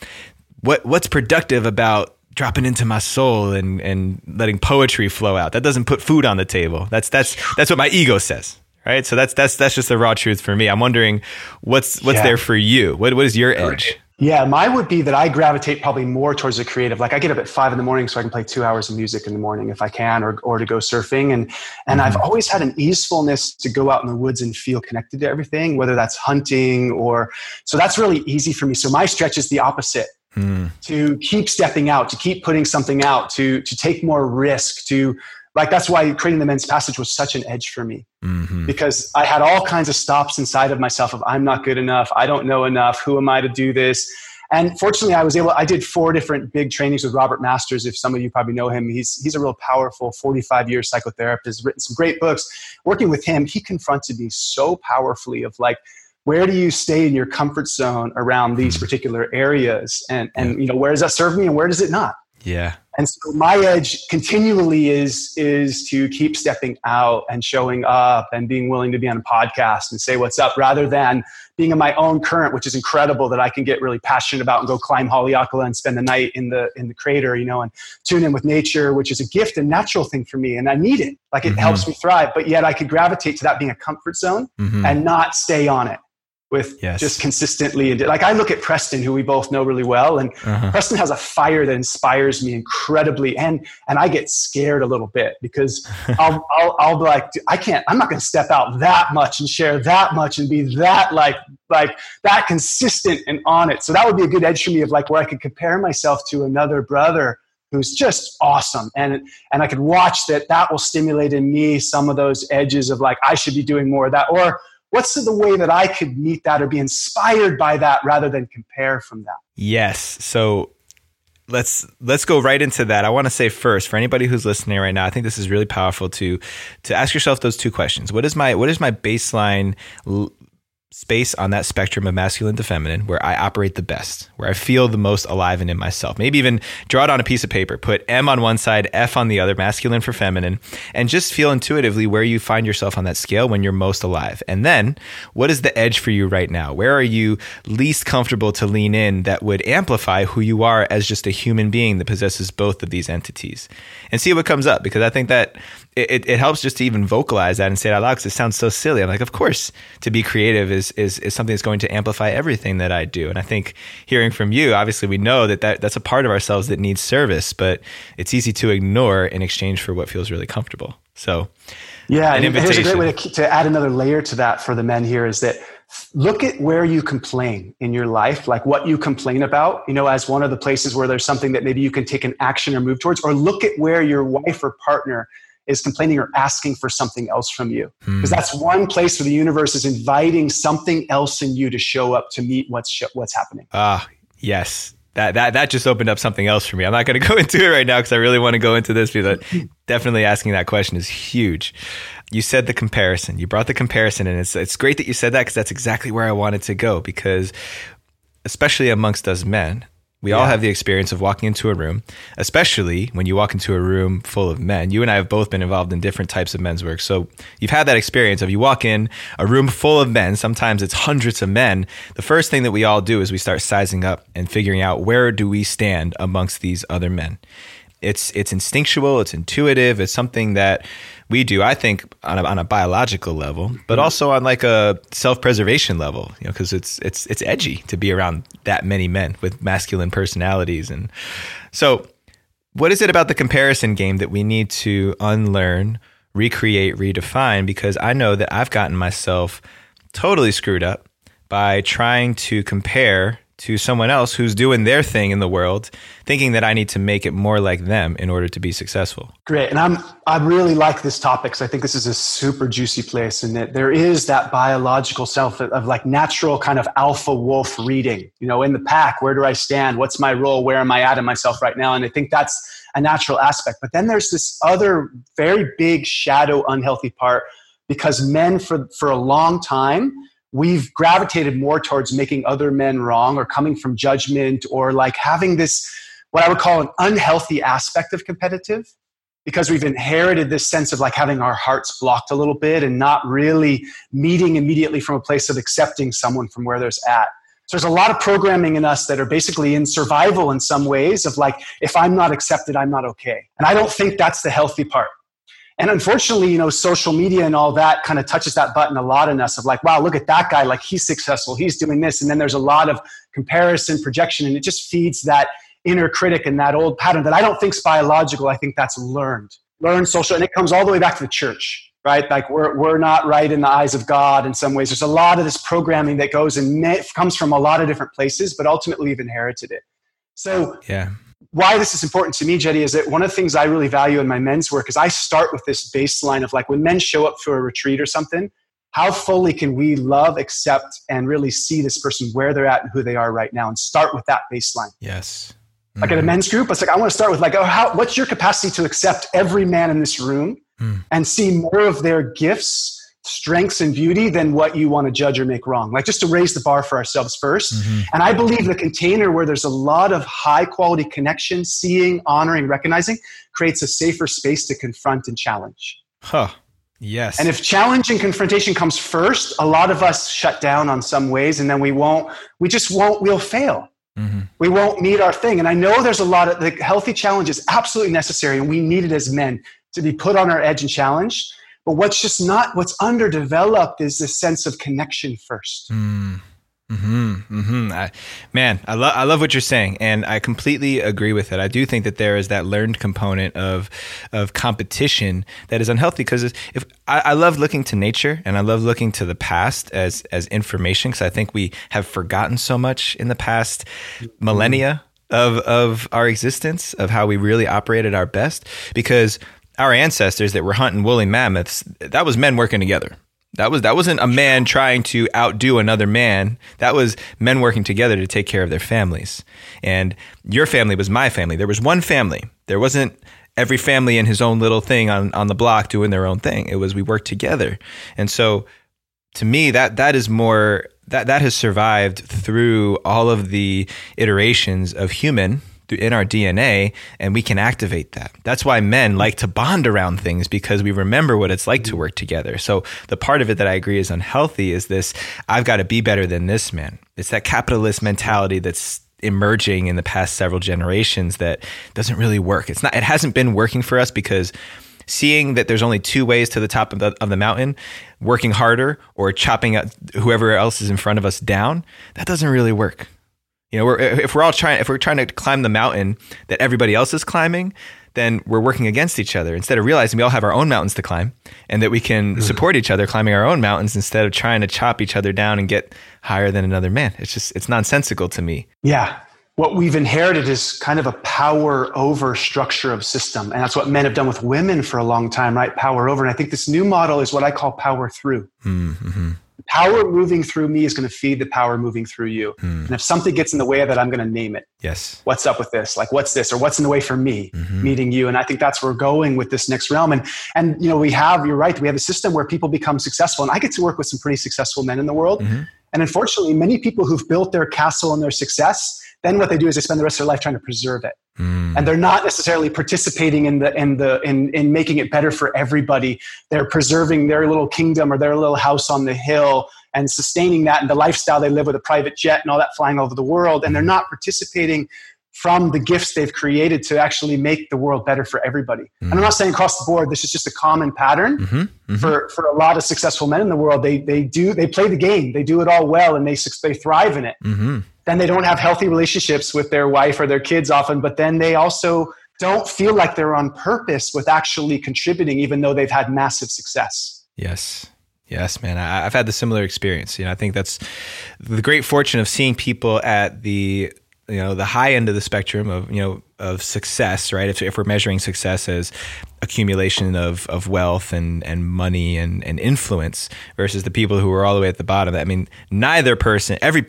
what what's productive about dropping into my soul and and letting poetry flow out. That doesn't put food on the table. That's that's that's what my ego says right? So that's that's that's just the raw truth for me. I'm wondering what's what's yeah. there for you. What what is your edge? Yeah, mine would be that I gravitate probably more towards the creative. Like I get up at five in the morning so I can play two hours of music in the morning if I can, or or to go surfing. And and mm-hmm. I've always had an easefulness to go out in the woods and feel connected to everything, whether that's hunting or so that's really easy for me. So my stretch is the opposite. Hmm. To keep stepping out, to keep putting something out, to to take more risk, to like that's why creating the men's passage was such an edge for me. Mm-hmm. because i had all kinds of stops inside of myself of i'm not good enough. I don't know enough. Who am i to do this? And fortunately i was able i did four different big trainings with robert masters if some of you probably know him. He's, he's a real powerful 45 year psychotherapist written some great books. Working with him he confronted me so powerfully of like where do you stay in your comfort zone around these mm-hmm. particular areas? And and you know where does that serve me and where does it not? Yeah and so my edge continually is is to keep stepping out and showing up and being willing to be on a podcast and say what's up rather than being in my own current which is incredible that i can get really passionate about and go climb haleakala and spend the night in the in the crater you know and tune in with nature which is a gift and natural thing for me and i need it like it mm-hmm. helps me thrive but yet i could gravitate to that being a comfort zone mm-hmm. and not stay on it with yes. just consistently. Like I look at Preston, who we both know really well, and uh-huh. Preston has a fire that inspires me incredibly, and and I get scared a little bit because I'll, I'll I'll be like I can't I'm not going to step out that much and share that much and be that like like that consistent and on it. So that would be a good edge for me of like where I could compare myself to another brother who's just awesome and and I could watch that that will stimulate in me some of those edges of like I should be doing more of that or what's the way that I could meet that or be inspired by that rather than compare from that? Yes. So let's let's go right into that. I want to say first for anybody who's listening right now, I think this is really powerful to to ask yourself those two questions. What is my what is my baseline space on that spectrum of masculine to feminine where I operate the best, where I feel the most alive and in myself. Maybe even draw it on a piece of paper, put M on one side, F on the other, masculine for feminine, and just feel intuitively where you find yourself on that scale when you're most alive. And then, what is the edge for you right now? Where are you least comfortable to lean in that would amplify who you are as just a human being that possesses both of these entities? And see what comes up because I think that it, it helps just to even vocalize that and say it out loud because it sounds so silly. I'm like, of course, to be creative is, is, is something that's going to amplify everything that I do. And I think hearing from you, obviously, we know that, that that's a part of ourselves that needs service, but it's easy to ignore in exchange for what feels really comfortable. So, uh, yeah, and here's a great way to, to add another layer to that for the men here is that look at where you complain in your life, like what you complain about, you know, as one of the places where there's something that maybe you can take an action or move towards, or look at where your wife or partner is complaining or asking for something else from you. Because hmm. that's one place where the universe is inviting something else in you to show up to meet what's sh- what's happening. Ah, uh, yes. That, that that just opened up something else for me. I'm not going to go into it right now because I really want to go into this because definitely asking that question is huge. You said the comparison. You brought the comparison, and it's it's great that you said that because that's exactly where I wanted to go. Because especially amongst us men, we yeah. all have the experience of walking into a room, especially when you walk into a room full of men. You and I have both been involved in different types of men's work. So you've had that experience of you walk in a room full of men, sometimes it's hundreds of men. The first thing that we all do is we start sizing up and figuring out where do we stand amongst these other men. It's it's instinctual, it's intuitive, it's something that we do, I think, on a, on a biological level, but mm-hmm. also on like a self preservation level. You know, because it's it's it's edgy to be around that many men with masculine personalities, and so what is it about the comparison game that we need to unlearn, recreate, redefine? Because I know that I've gotten myself totally screwed up by trying to compare to someone else who's doing their thing in the world, thinking that I need to make it more like them in order to be successful. Great, and I'm I really like this topic because I think this is a super juicy place, and that there is that biological self of like natural kind of alpha wolf reading. You know, in the pack, where do I stand? What's my role? Where am I at in myself right now? And I think that's a natural aspect. But then there's this other very big shadow unhealthy part because men for for a long time we've gravitated more towards making other men wrong or coming from judgment or like having this what i would call an unhealthy aspect of competitive because we've inherited this sense of like having our hearts blocked a little bit and not really meeting immediately from a place of accepting someone from where there's at. So there's a lot of programming in us that are basically in survival in some ways of like if i'm not accepted i'm not okay. And i don't think that's the healthy part and unfortunately, you know, social media and all that kind of touches that button a lot in us of like, wow, look at that guy, like he's successful, he's doing this. And then there's a lot of comparison, projection, and it just feeds that inner critic and that old pattern that I don't think's biological. I think that's learned. Learned social, and it comes all the way back to the church, right? Like we're, we're not right in the eyes of God in some ways. There's a lot of this programming that goes and comes from a lot of different places, but ultimately we've inherited it. So yeah why this is important to me, Jetty, is that one of the things I really value in my men's work is I start with this baseline of like when men show up for a retreat or something, how fully can we love, accept, and really see this person where they're at and who they are right now and start with that baseline. Yes. Mm. Like at a mm-hmm. men's group, it's like I want to start with like, oh, how, what's your capacity to accept every man in this room mm. and see more of their gifts strengths and beauty than what you want to judge or make wrong. Like just to raise the bar for ourselves 1st mm-hmm. And I believe the container where there's a lot of high quality connection, seeing, honoring, recognizing creates a safer space to confront and challenge. Huh. Yes. And if challenge and confrontation comes first, a lot of us shut down on some ways and then we won't, we just won't, we'll fail. Mm-hmm. We won't meet our thing. And I know there's a lot of the healthy challenge is absolutely necessary and we need it as men to be put on our edge and challenged. But what's just not, what's underdeveloped is this sense of connection first. Mm. Hmm. Hmm. man, I love I love what you're saying, and I completely agree with it. I do think that there is that learned component of of competition that is unhealthy because if I, I, love looking to nature and I love looking to the past as as information because I think we have forgotten so much in the past millennia of of our existence of how we really operated our best because our ancestors that were hunting woolly mammoths that was men working together that was that wasn't a man trying to outdo another man. That was men working together to take care of their families. And your family was my family. There was one family. There wasn't every family in his own little thing on, on the block doing their own thing. It was we worked together. And so to me that that is more that that has survived through all of the iterations of human in our DNA and we can activate that. That's why men like to bond around things because we remember what it's like to work together. So the part of it that I agree is unhealthy is this I've got to be better than this man. It's that capitalist mentality that's emerging in the past several generations that doesn't really work. It's not it hasn't been working for us because seeing that there's only two ways to the top of the, of the mountain, working harder or chopping up whoever else is in front of us down, that doesn't really work. You know, we're, if we're all trying, if we're trying to climb the mountain that everybody else is climbing, then we're working against each other instead of realizing we all have our own mountains to climb and that we can mm-hmm. support each other climbing our own mountains instead of trying to chop each other down and get higher than another man. It's just, it's nonsensical to me. Yeah. What we've inherited is kind of a power over structure of system. And that's what men have done with women for a long time, right? Power over. And I think this new model is what I call power through. Mm-hmm power moving through me is going to feed the power moving through you. Mm. And if something gets in the way of it, I'm going to name it. Yes. What's up with this? Like, what's this? Or what's in the way for me mm-hmm. meeting you? And I think that's where we're going with this next realm. And, and, you know, we have, you're right, we have a system where people become successful. And I get to work with some pretty successful men in the world. Mm-hmm. And unfortunately, many people who've built their castle and their success, then what they do is they spend the rest of their life trying to preserve it. Mm. And they're not necessarily participating in the in the in, in making it better for everybody. They're preserving their little kingdom or their little house on the hill and sustaining that and the lifestyle they live with a private jet and all that flying all over the world. And they're not participating from the gifts they've created to actually make the world better for everybody. Mm-hmm. And I'm not saying across the board, this is just a common pattern mm-hmm. Mm-hmm. for, for a lot of successful men in the world. They, they do, they play the game, they do it all well and they, they thrive in it. Then they don't have healthy relationships with their wife or their kids often, but then they also don't feel like they're on purpose with actually contributing, even though they've had massive success. Yes. Yes, man. I, have had the similar experience. You know, I think that's the great fortune of seeing people at the you know the high end of the spectrum of you know of success, right? If, if we're measuring success as accumulation of of wealth and and money and and influence versus the people who are all the way at the bottom. I mean, neither person, every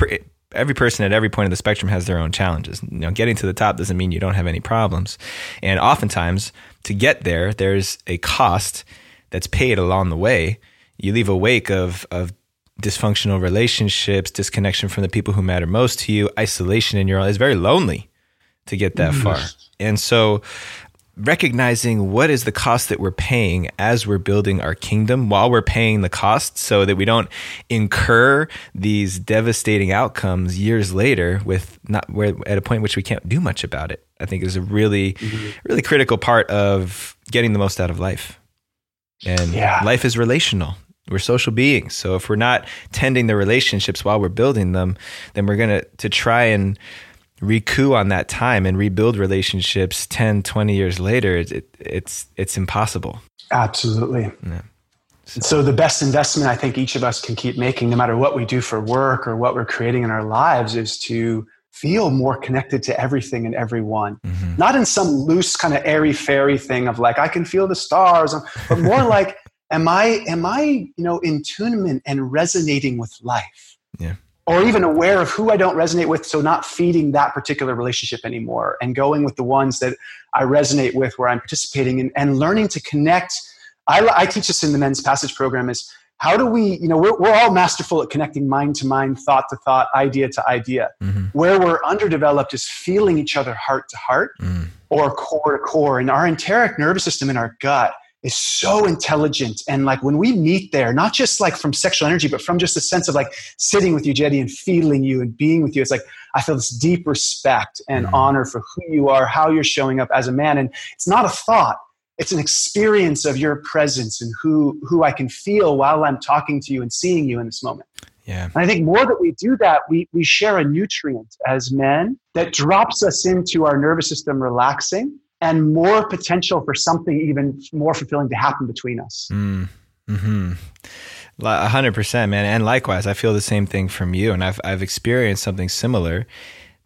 every person at every point of the spectrum has their own challenges. You know, getting to the top doesn't mean you don't have any problems, and oftentimes to get there, there's a cost that's paid along the way you leave a wake of of dysfunctional relationships, disconnection from the people who matter most to you, isolation in your life. It's very lonely to get that far. Mm-hmm. And so recognizing what is the cost that we're paying as we're building our kingdom while we're paying the cost so that we don't incur these devastating outcomes years later with not where at a point which we can't do much about it i think is a really mm-hmm. really critical part of getting the most out of life and yeah. life is relational we're social beings. So if we're not tending the relationships while we're building them, then we're going to to try and recoup on that time and rebuild relationships 10, 20 years later, it, it's it's impossible. Absolutely. Yeah. So. so the best investment I think each of us can keep making no matter what we do for work or what we're creating in our lives is to feel more connected to everything and everyone. Mm-hmm. Not in some loose kind of airy fairy thing of like I can feel the stars, but more like am i am i you know in tunement and resonating with life yeah or even aware of who i don't resonate with so not feeding that particular relationship anymore and going with the ones that i resonate with where i'm participating in, and learning to connect I, I teach this in the men's passage program is how do we, you know, we're, we're all masterful at connecting mind to mind, thought to thought, idea to idea. Mm-hmm. Where we're underdeveloped is feeling each other heart to heart mm. or core to core. And our enteric nervous system in our gut is so intelligent. And like when we meet there, not just like from sexual energy, but from just a sense of like sitting with you, Jetty, and feeling you and being with you, it's like I feel this deep respect and mm. honor for who you are, how you're showing up as a man. And it's not a thought it's an experience of your presence and who who I can feel while I'm talking to you and seeing you in this moment. Yeah. And I think more that we do that, we we share a nutrient as men that drops us into our nervous system relaxing and more potential for something even more fulfilling to happen between us. Mm. Hmm. Hundred percent, man. And likewise, I feel the same thing from you, and I've I've experienced something similar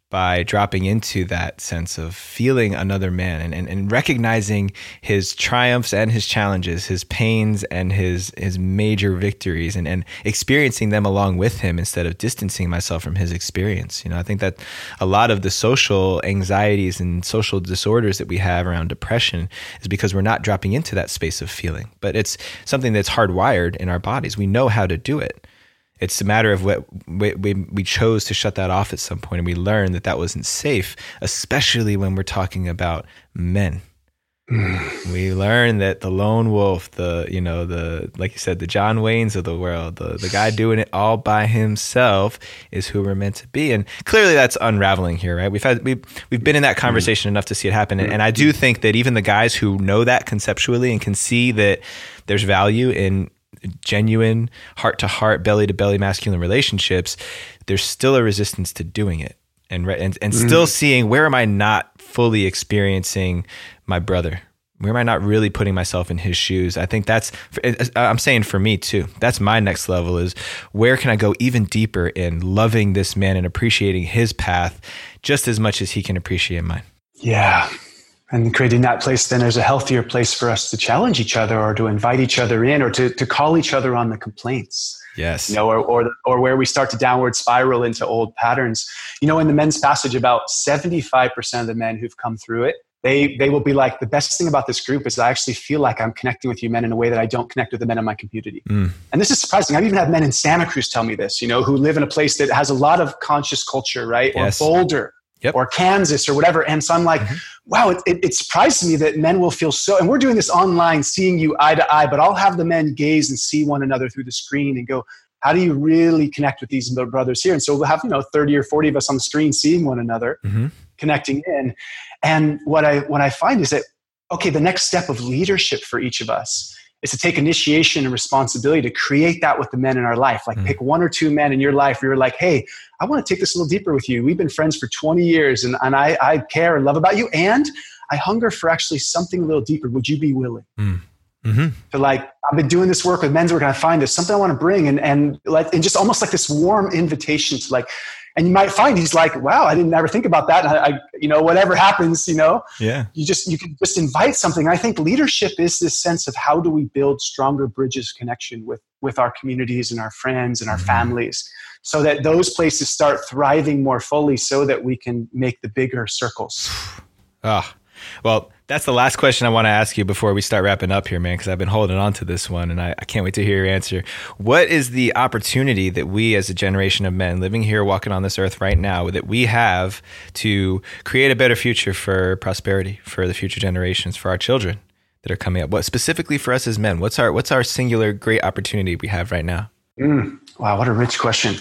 by dropping into that sense of feeling another man and, and, and, recognizing his triumphs and his challenges, his pains and his his major victories and, and experiencing them along with him instead of distancing myself from his experience. You know, I think that a lot of the social anxieties and social disorders that we have around depression is because we're not dropping into that space of feeling. But it's something that's hardwired in our bodies. We know how to do it. It's a matter of what we, we, we chose to shut that off at some point, and we learned that that wasn't safe, especially when we're talking about men. Mm. we learned that the lone wolf, the you know the like you said, the John Waynes of the world, the the guy doing it all by himself, is who we're meant to be, and clearly that's unraveling here, right? We've had we we've been in that conversation enough to see it happen, and, and I do mm. think that even the guys who know that conceptually and can see that there's value in genuine heart to heart, belly to belly masculine relationships, there's still a resistance to doing it and and, and mm. still seeing where am I not fully experiencing my brother? Where am I not really putting myself in his shoes? I think that's I'm saying for me too. That's my next level is where can I go even deeper in loving this man and appreciating his path just as much as he can appreciate mine. Yeah and creating that place then there's a healthier place for us to challenge each other or to invite each other in or to, to call each other on the complaints yes you know or, or, or where we start to downward spiral into old patterns you know in the men's passage about 75% of the men who've come through it they they will be like the best thing about this group is i actually feel like i'm connecting with you men in a way that i don't connect with the men in my community mm. and this is surprising i've even had men in santa cruz tell me this you know who live in a place that has a lot of conscious culture right yes. or boulder Yep. or Kansas or whatever. And so I'm like, mm-hmm. Wow, it, it, it, surprised me that men will feel so, and we're doing this online, seeing you eye to eye, but I'll have the men gaze and see one another through the screen and go, how do you really connect with these brothers here? And so we'll have, you know, 30 or 40 of us on the screen seeing one another, mm-hmm. connecting in. And what I, what I find is that, okay, the next step of leadership for each of us is to take initiation and responsibility to create that with the men in our life. Like mm. pick one or two men in your life where you're like, hey, I want to take this a little deeper with you. We've been friends for 20 years and, and I, I care and love about you. And I hunger for actually something a little deeper. Would you be willing? Mm. Mm-hmm. To like, I've been doing this work with men's work and I find there's something I want to bring and, and like, and just almost like this warm invitation to like, and you might find he's like, wow, I didn't ever think about that. And I, I, you know, whatever happens, you know, yeah, you just, you can just invite something. I think leadership is this sense of how do we build stronger bridges connection with, with our communities and our friends and our mm-hmm. families so that those places start thriving more fully so that we can make the bigger circles. Ah, well, that's the last question I want to ask you before we start wrapping up here, man, because I've been holding on to this one and I, I, can't wait to hear your answer. What is the opportunity that we, as a generation of men living here, walking on this earth right now, that we have to create a better future for prosperity for the future generations, for our children that are coming up? What specifically for us as men? What's our what's our singular great opportunity we have right now? Mm, wow, what a rich question.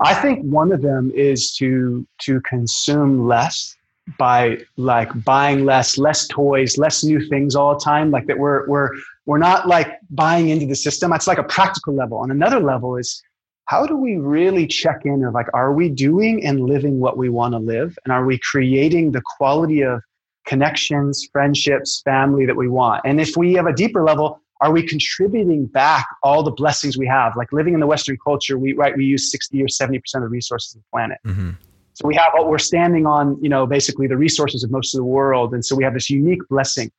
I think one of them is to to consume less by like buying less, less toys, less new things all the time. Like that we're we're we're not like buying into the system. That's like a practical level. On another level is how do we really check in of like are we doing and living what we want to live? And are we creating the quality of connections, friendships, family that we want? And if we have a deeper level, are we contributing back all the blessings we have? Like living in the Western culture, we right we use 60 or 70% of the resources of the planet. Mm-hmm. So we have we're standing on, you know, basically the resources of most of the world. And so we have this unique blessing.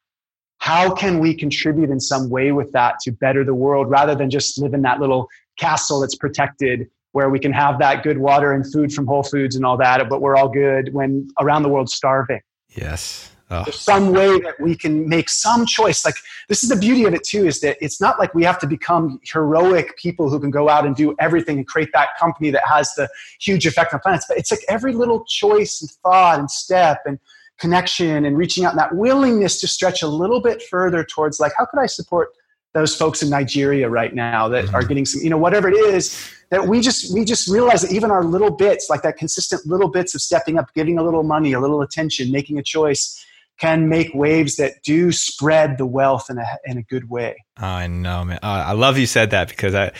How can we contribute in some way with that to better the world rather than just live in that little castle that's protected where we can have that good water and food from Whole Foods and all that, but we're all good when around the world starving? Yes. Oh. There's some way that we can make some choice. Like this is the beauty of it too, is that it's not like we have to become heroic people who can go out and do everything and create that company that has the huge effect on planets. But it's like every little choice and thought and step and connection and reaching out and that willingness to stretch a little bit further towards like how could I support those folks in Nigeria right now that mm-hmm. are getting some, you know, whatever it is that we just we just realize that even our little bits, like that consistent little bits of stepping up, giving a little money, a little attention, making a choice, can make waves that do spread the wealth in a in a good way. I know, man. I love you said that because I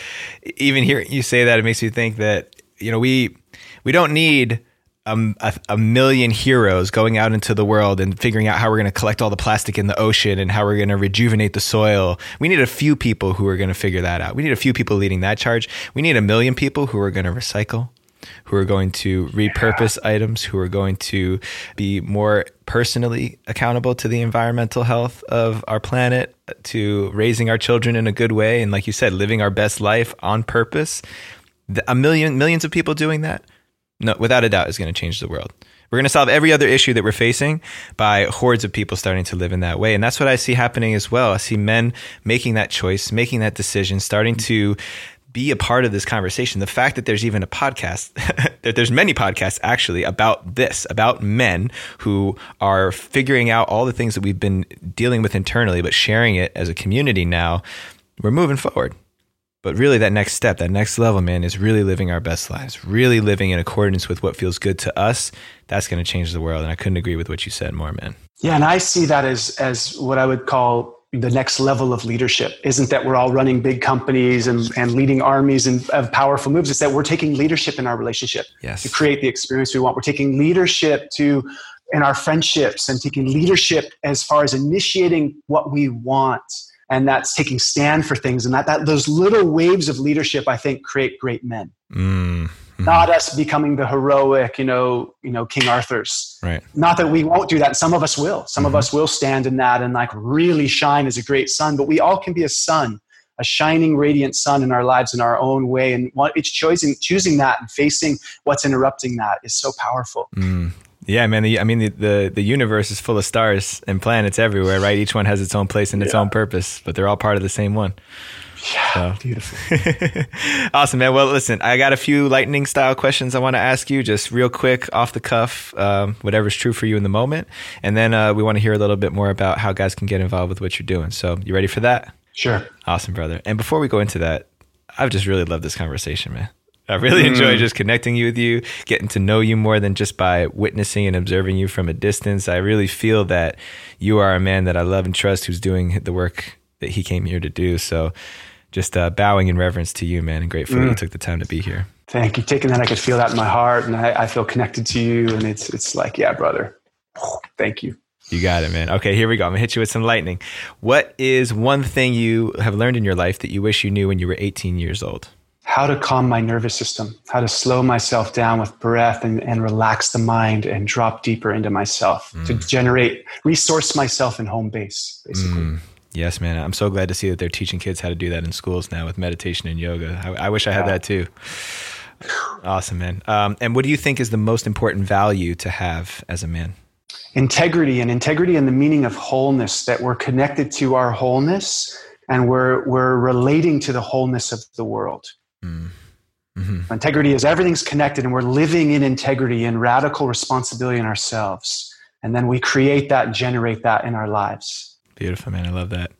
even hearing you say that it makes me think that you know we we don't need a, a, million heroes going out into the world and figuring out how we're going to collect all the plastic in the ocean and how we're going to rejuvenate the soil. We need a few people who are going to figure that out. We need a few people leading that charge. We need a million people who are going to recycle, who are going to repurpose yeah. items, who are going to be more personally accountable to the environmental health of our planet, to raising our children in a good way. And like you said, living our best life on purpose. A million, millions of people doing that no, without a doubt, is going to change the world. We're going to solve every other issue that we're facing by hordes of people starting to live in that way. And that's what I see happening as well. I see men making that choice, making that decision, starting to be a part of this conversation. The fact that there's even a podcast, that there's many podcasts actually about this, about men who are figuring out all the things that we've been dealing with internally, but sharing it as a community now, we're moving forward. But really, that next step, that next level, man, is really living our best lives, really living in accordance with what feels good to us. That's going to change the world. And I couldn't agree with what you said more, man. Yeah, and I see that as as what I would call the next level of leadership. Isn't that we're all running big companies and, and leading armies and of powerful moves? It's that we're taking leadership in our relationship yes. to create the experience we want. We're taking leadership to in our friendships and taking leadership as far as initiating what we want and that's taking stand for things and that, that those little waves of leadership i think create great men mm. Mm-hmm. not us becoming the heroic you know you know king arthur's right not that we won't do that some of us will some mm-hmm. of us will stand in that and like really shine as a great sun but we all can be a sun a shining radiant sun in our lives in our own way and it's choosing choosing that and facing what's interrupting that is so powerful mm. Yeah, man. The, I mean, the, the, the universe is full of stars and planets everywhere, right? Each one has its own place and its yeah. own purpose, but they're all part of the same one. Yeah, so. beautiful. awesome, man. Well, listen, I got a few lightning style questions I want to ask you, just real quick, off the cuff, um, whatever's true for you in the moment, and then uh, we want to hear a little bit more about how guys can get involved with what you're doing. So, you ready for that? Sure. Awesome, brother. And before we go into that, I've just really loved this conversation, man. I really enjoy mm. just connecting you with you, getting to know you more than just by witnessing and observing you from a distance. I really feel that you are a man that I love and trust who's doing the work that he came here to do. So just uh, bowing in reverence to you, man, and grateful mm. you took the time to be here. Thank you. Taking that, I could feel that in my heart, and I, I feel connected to you. And it's it's like, yeah, brother. Thank you. You got it, man. Okay, here we go. I'm gonna hit you with some lightning. What is one thing you have learned in your life that you wish you knew when you were 18 years old? how to calm my nervous system, how to slow myself down with breath and, and relax the mind and drop deeper into myself mm. to generate, resource myself in home base, basically. Mm. Yes, man. I'm so glad to see that they're teaching kids how to do that in schools now with meditation and yoga. I, I wish I had yeah. that too. Awesome, man. Um, and what do you think is the most important value to have as a man? Integrity and integrity and the meaning of wholeness, that we're connected to our wholeness and we're, we're relating to the wholeness of the world. Mm. Mm-hmm. Integrity is everything's connected, and we're living in integrity and radical responsibility in ourselves. And then we create that and generate that in our lives. Beautiful, man. I love that.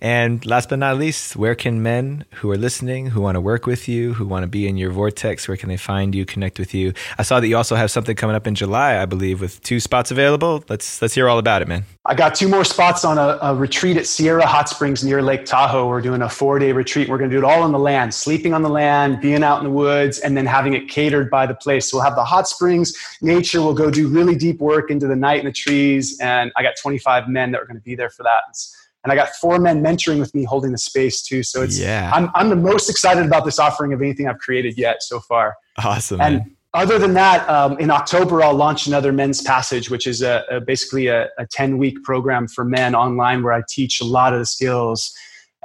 And last but not least, where can men who are listening, who want to work with you, who want to be in your vortex, where can they find you, connect with you? I saw that you also have something coming up in July, I believe, with two spots available. Let's let's hear all about it, man. I got two more spots on a, a retreat at Sierra Hot Springs near Lake Tahoe. We're doing a four day retreat. We're going to do it all on the land, sleeping on the land, being out in the woods, and then having it catered by the place. So we'll have the hot springs, nature. We'll go do really deep work into the night in the trees. And I got 25 men that are going to be there for that. And I got four men mentoring with me holding the space too. So it's, yeah. I'm, I'm the most excited about this offering of anything I've created yet so far. Awesome. And, man other than that, um, in October, I'll launch another Men's Passage, which is a, a basically a, a 10 week program for men online where I teach a lot of the skills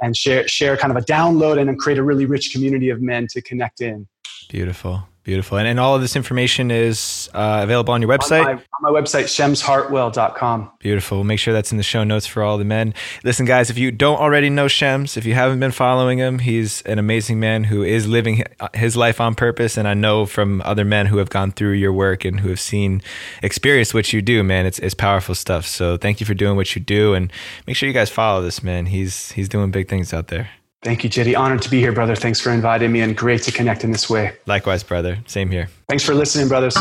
and share, share kind of a download and then create a really rich community of men to connect in. Beautiful. Beautiful. And, and all of this information is uh, available on your website? On my, on my website, shemsheartwell.com. Beautiful. We'll make sure that's in the show notes for all the men. Listen, guys, if you don't already know Shems, if you haven't been following him, he's an amazing man who is living his life on purpose. And I know from other men who have gone through your work and who have seen, experienced what you do, man, it's, it's powerful stuff. So thank you for doing what you do. And make sure you guys follow this man. He's, he's doing big things out there. Thank you, Jetty. Honored to be here, brother. Thanks for inviting me and great to connect in this way. Likewise, brother. Same here. Thanks for listening, brothers.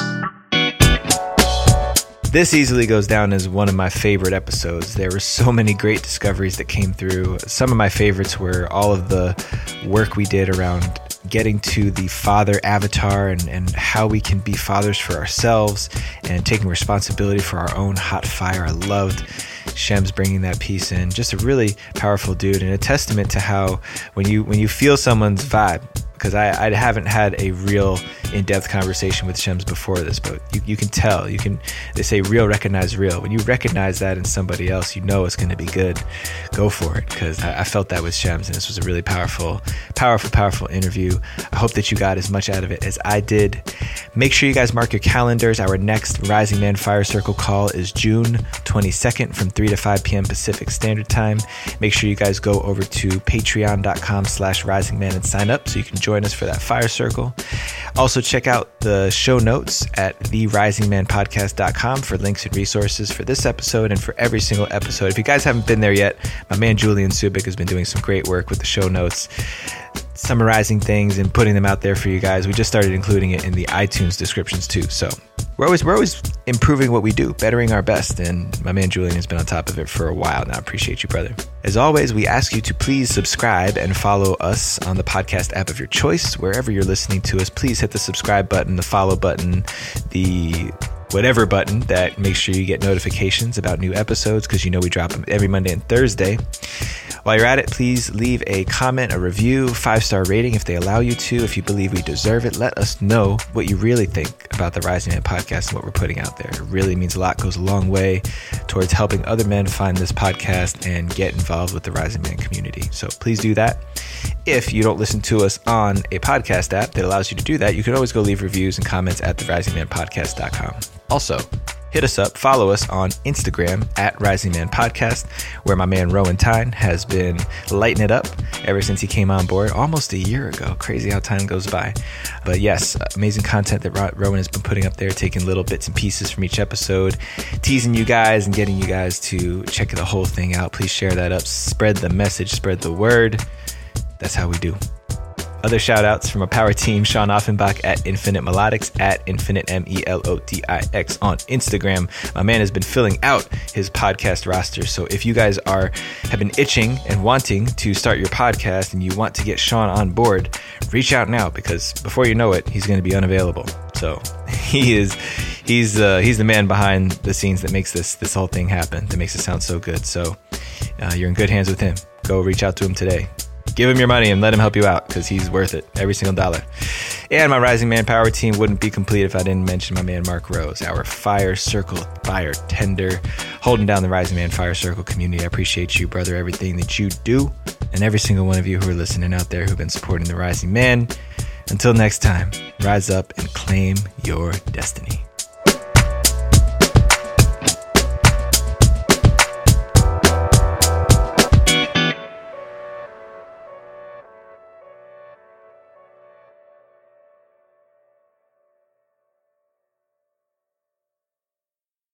This easily goes down as one of my favorite episodes. There were so many great discoveries that came through. Some of my favorites were all of the work we did around getting to the father avatar and, and how we can be fathers for ourselves and taking responsibility for our own hot fire. I loved Shems bringing that piece in. Just a really powerful dude and a testament to how when you when you feel someone's vibe, because I, I haven't had a real in-depth conversation with Shems before this, but you, you can tell. You can they say real recognize real. When you recognize that in somebody else, you know it's going to be good. Go for it, because I, I, felt that with Shems, and this was a really powerful, powerful, powerful interview. I hope that you got as much out of it as I did. Make sure you guys mark your calendars. Our next Rising Man Fire Circle call is June 22nd from 3 to 5 p.m. Pacific Standard Time. Make sure you guys go over to patreon.com slash rising man and sign up so you can join join us for that fire circle. Also, check out the show notes at therisingmanpodcast.com for links and resources for this episode and for every single episode. If you guys haven't been there yet, my man Julian Subik has been doing some great work with the show notes summarizing things and putting them out there for you guys. We just started including it in the iTunes descriptions too. So we're always we're always improving what we do, bettering our best. And my man Julian has been on top of it for a while now. Appreciate you, brother. As always, we ask you to please subscribe and follow us on the podcast app of your choice. Wherever you're listening to us, please hit the subscribe button, the follow button, the whatever button that makes sure you get notifications about new episodes because you know we drop them every Monday and Thursday. While you're at it, please leave a comment, a review, five star rating if they allow you to. If you believe we deserve it, let us know what you really think about the Rising Man podcast and what we're putting out there. It really means a lot, goes a long way towards helping other men find this podcast and get involved with the Rising Man community. So please do that. If you don't listen to us on a podcast app that allows you to do that, you can always go leave reviews and comments at therisingmanpodcast.com. Also, hit us up, follow us on Instagram at Rising Man Podcast, where my man Rowan Tyne has been lighting it up ever since he came on board almost a year ago. Crazy how time goes by. But yes, amazing content that Rowan has been putting up there, taking little bits and pieces from each episode, teasing you guys and getting you guys to check the whole thing out. Please share that up, spread the message, spread the word. That's how we do. Other shout outs from a power team Sean Offenbach at Infinite Melodix, at Infinite M E L O D I X on Instagram. My man has been filling out his podcast roster. So if you guys are have been itching and wanting to start your podcast and you want to get Sean on board, reach out now because before you know it, he's going to be unavailable. So he is he's uh, he's the man behind the scenes that makes this this whole thing happen. That makes it sound so good. So uh, you're in good hands with him. Go reach out to him today give him your money and let him help you out because he's worth it every single dollar. And my Rising Man Power team wouldn't be complete if I didn't mention my man Mark Rose, our Fire Circle fire tender, holding down the Rising Man Fire Circle community. I appreciate you, brother, everything that you do, and every single one of you who are listening out there who've been supporting the Rising Man. Until next time, rise up and claim your destiny.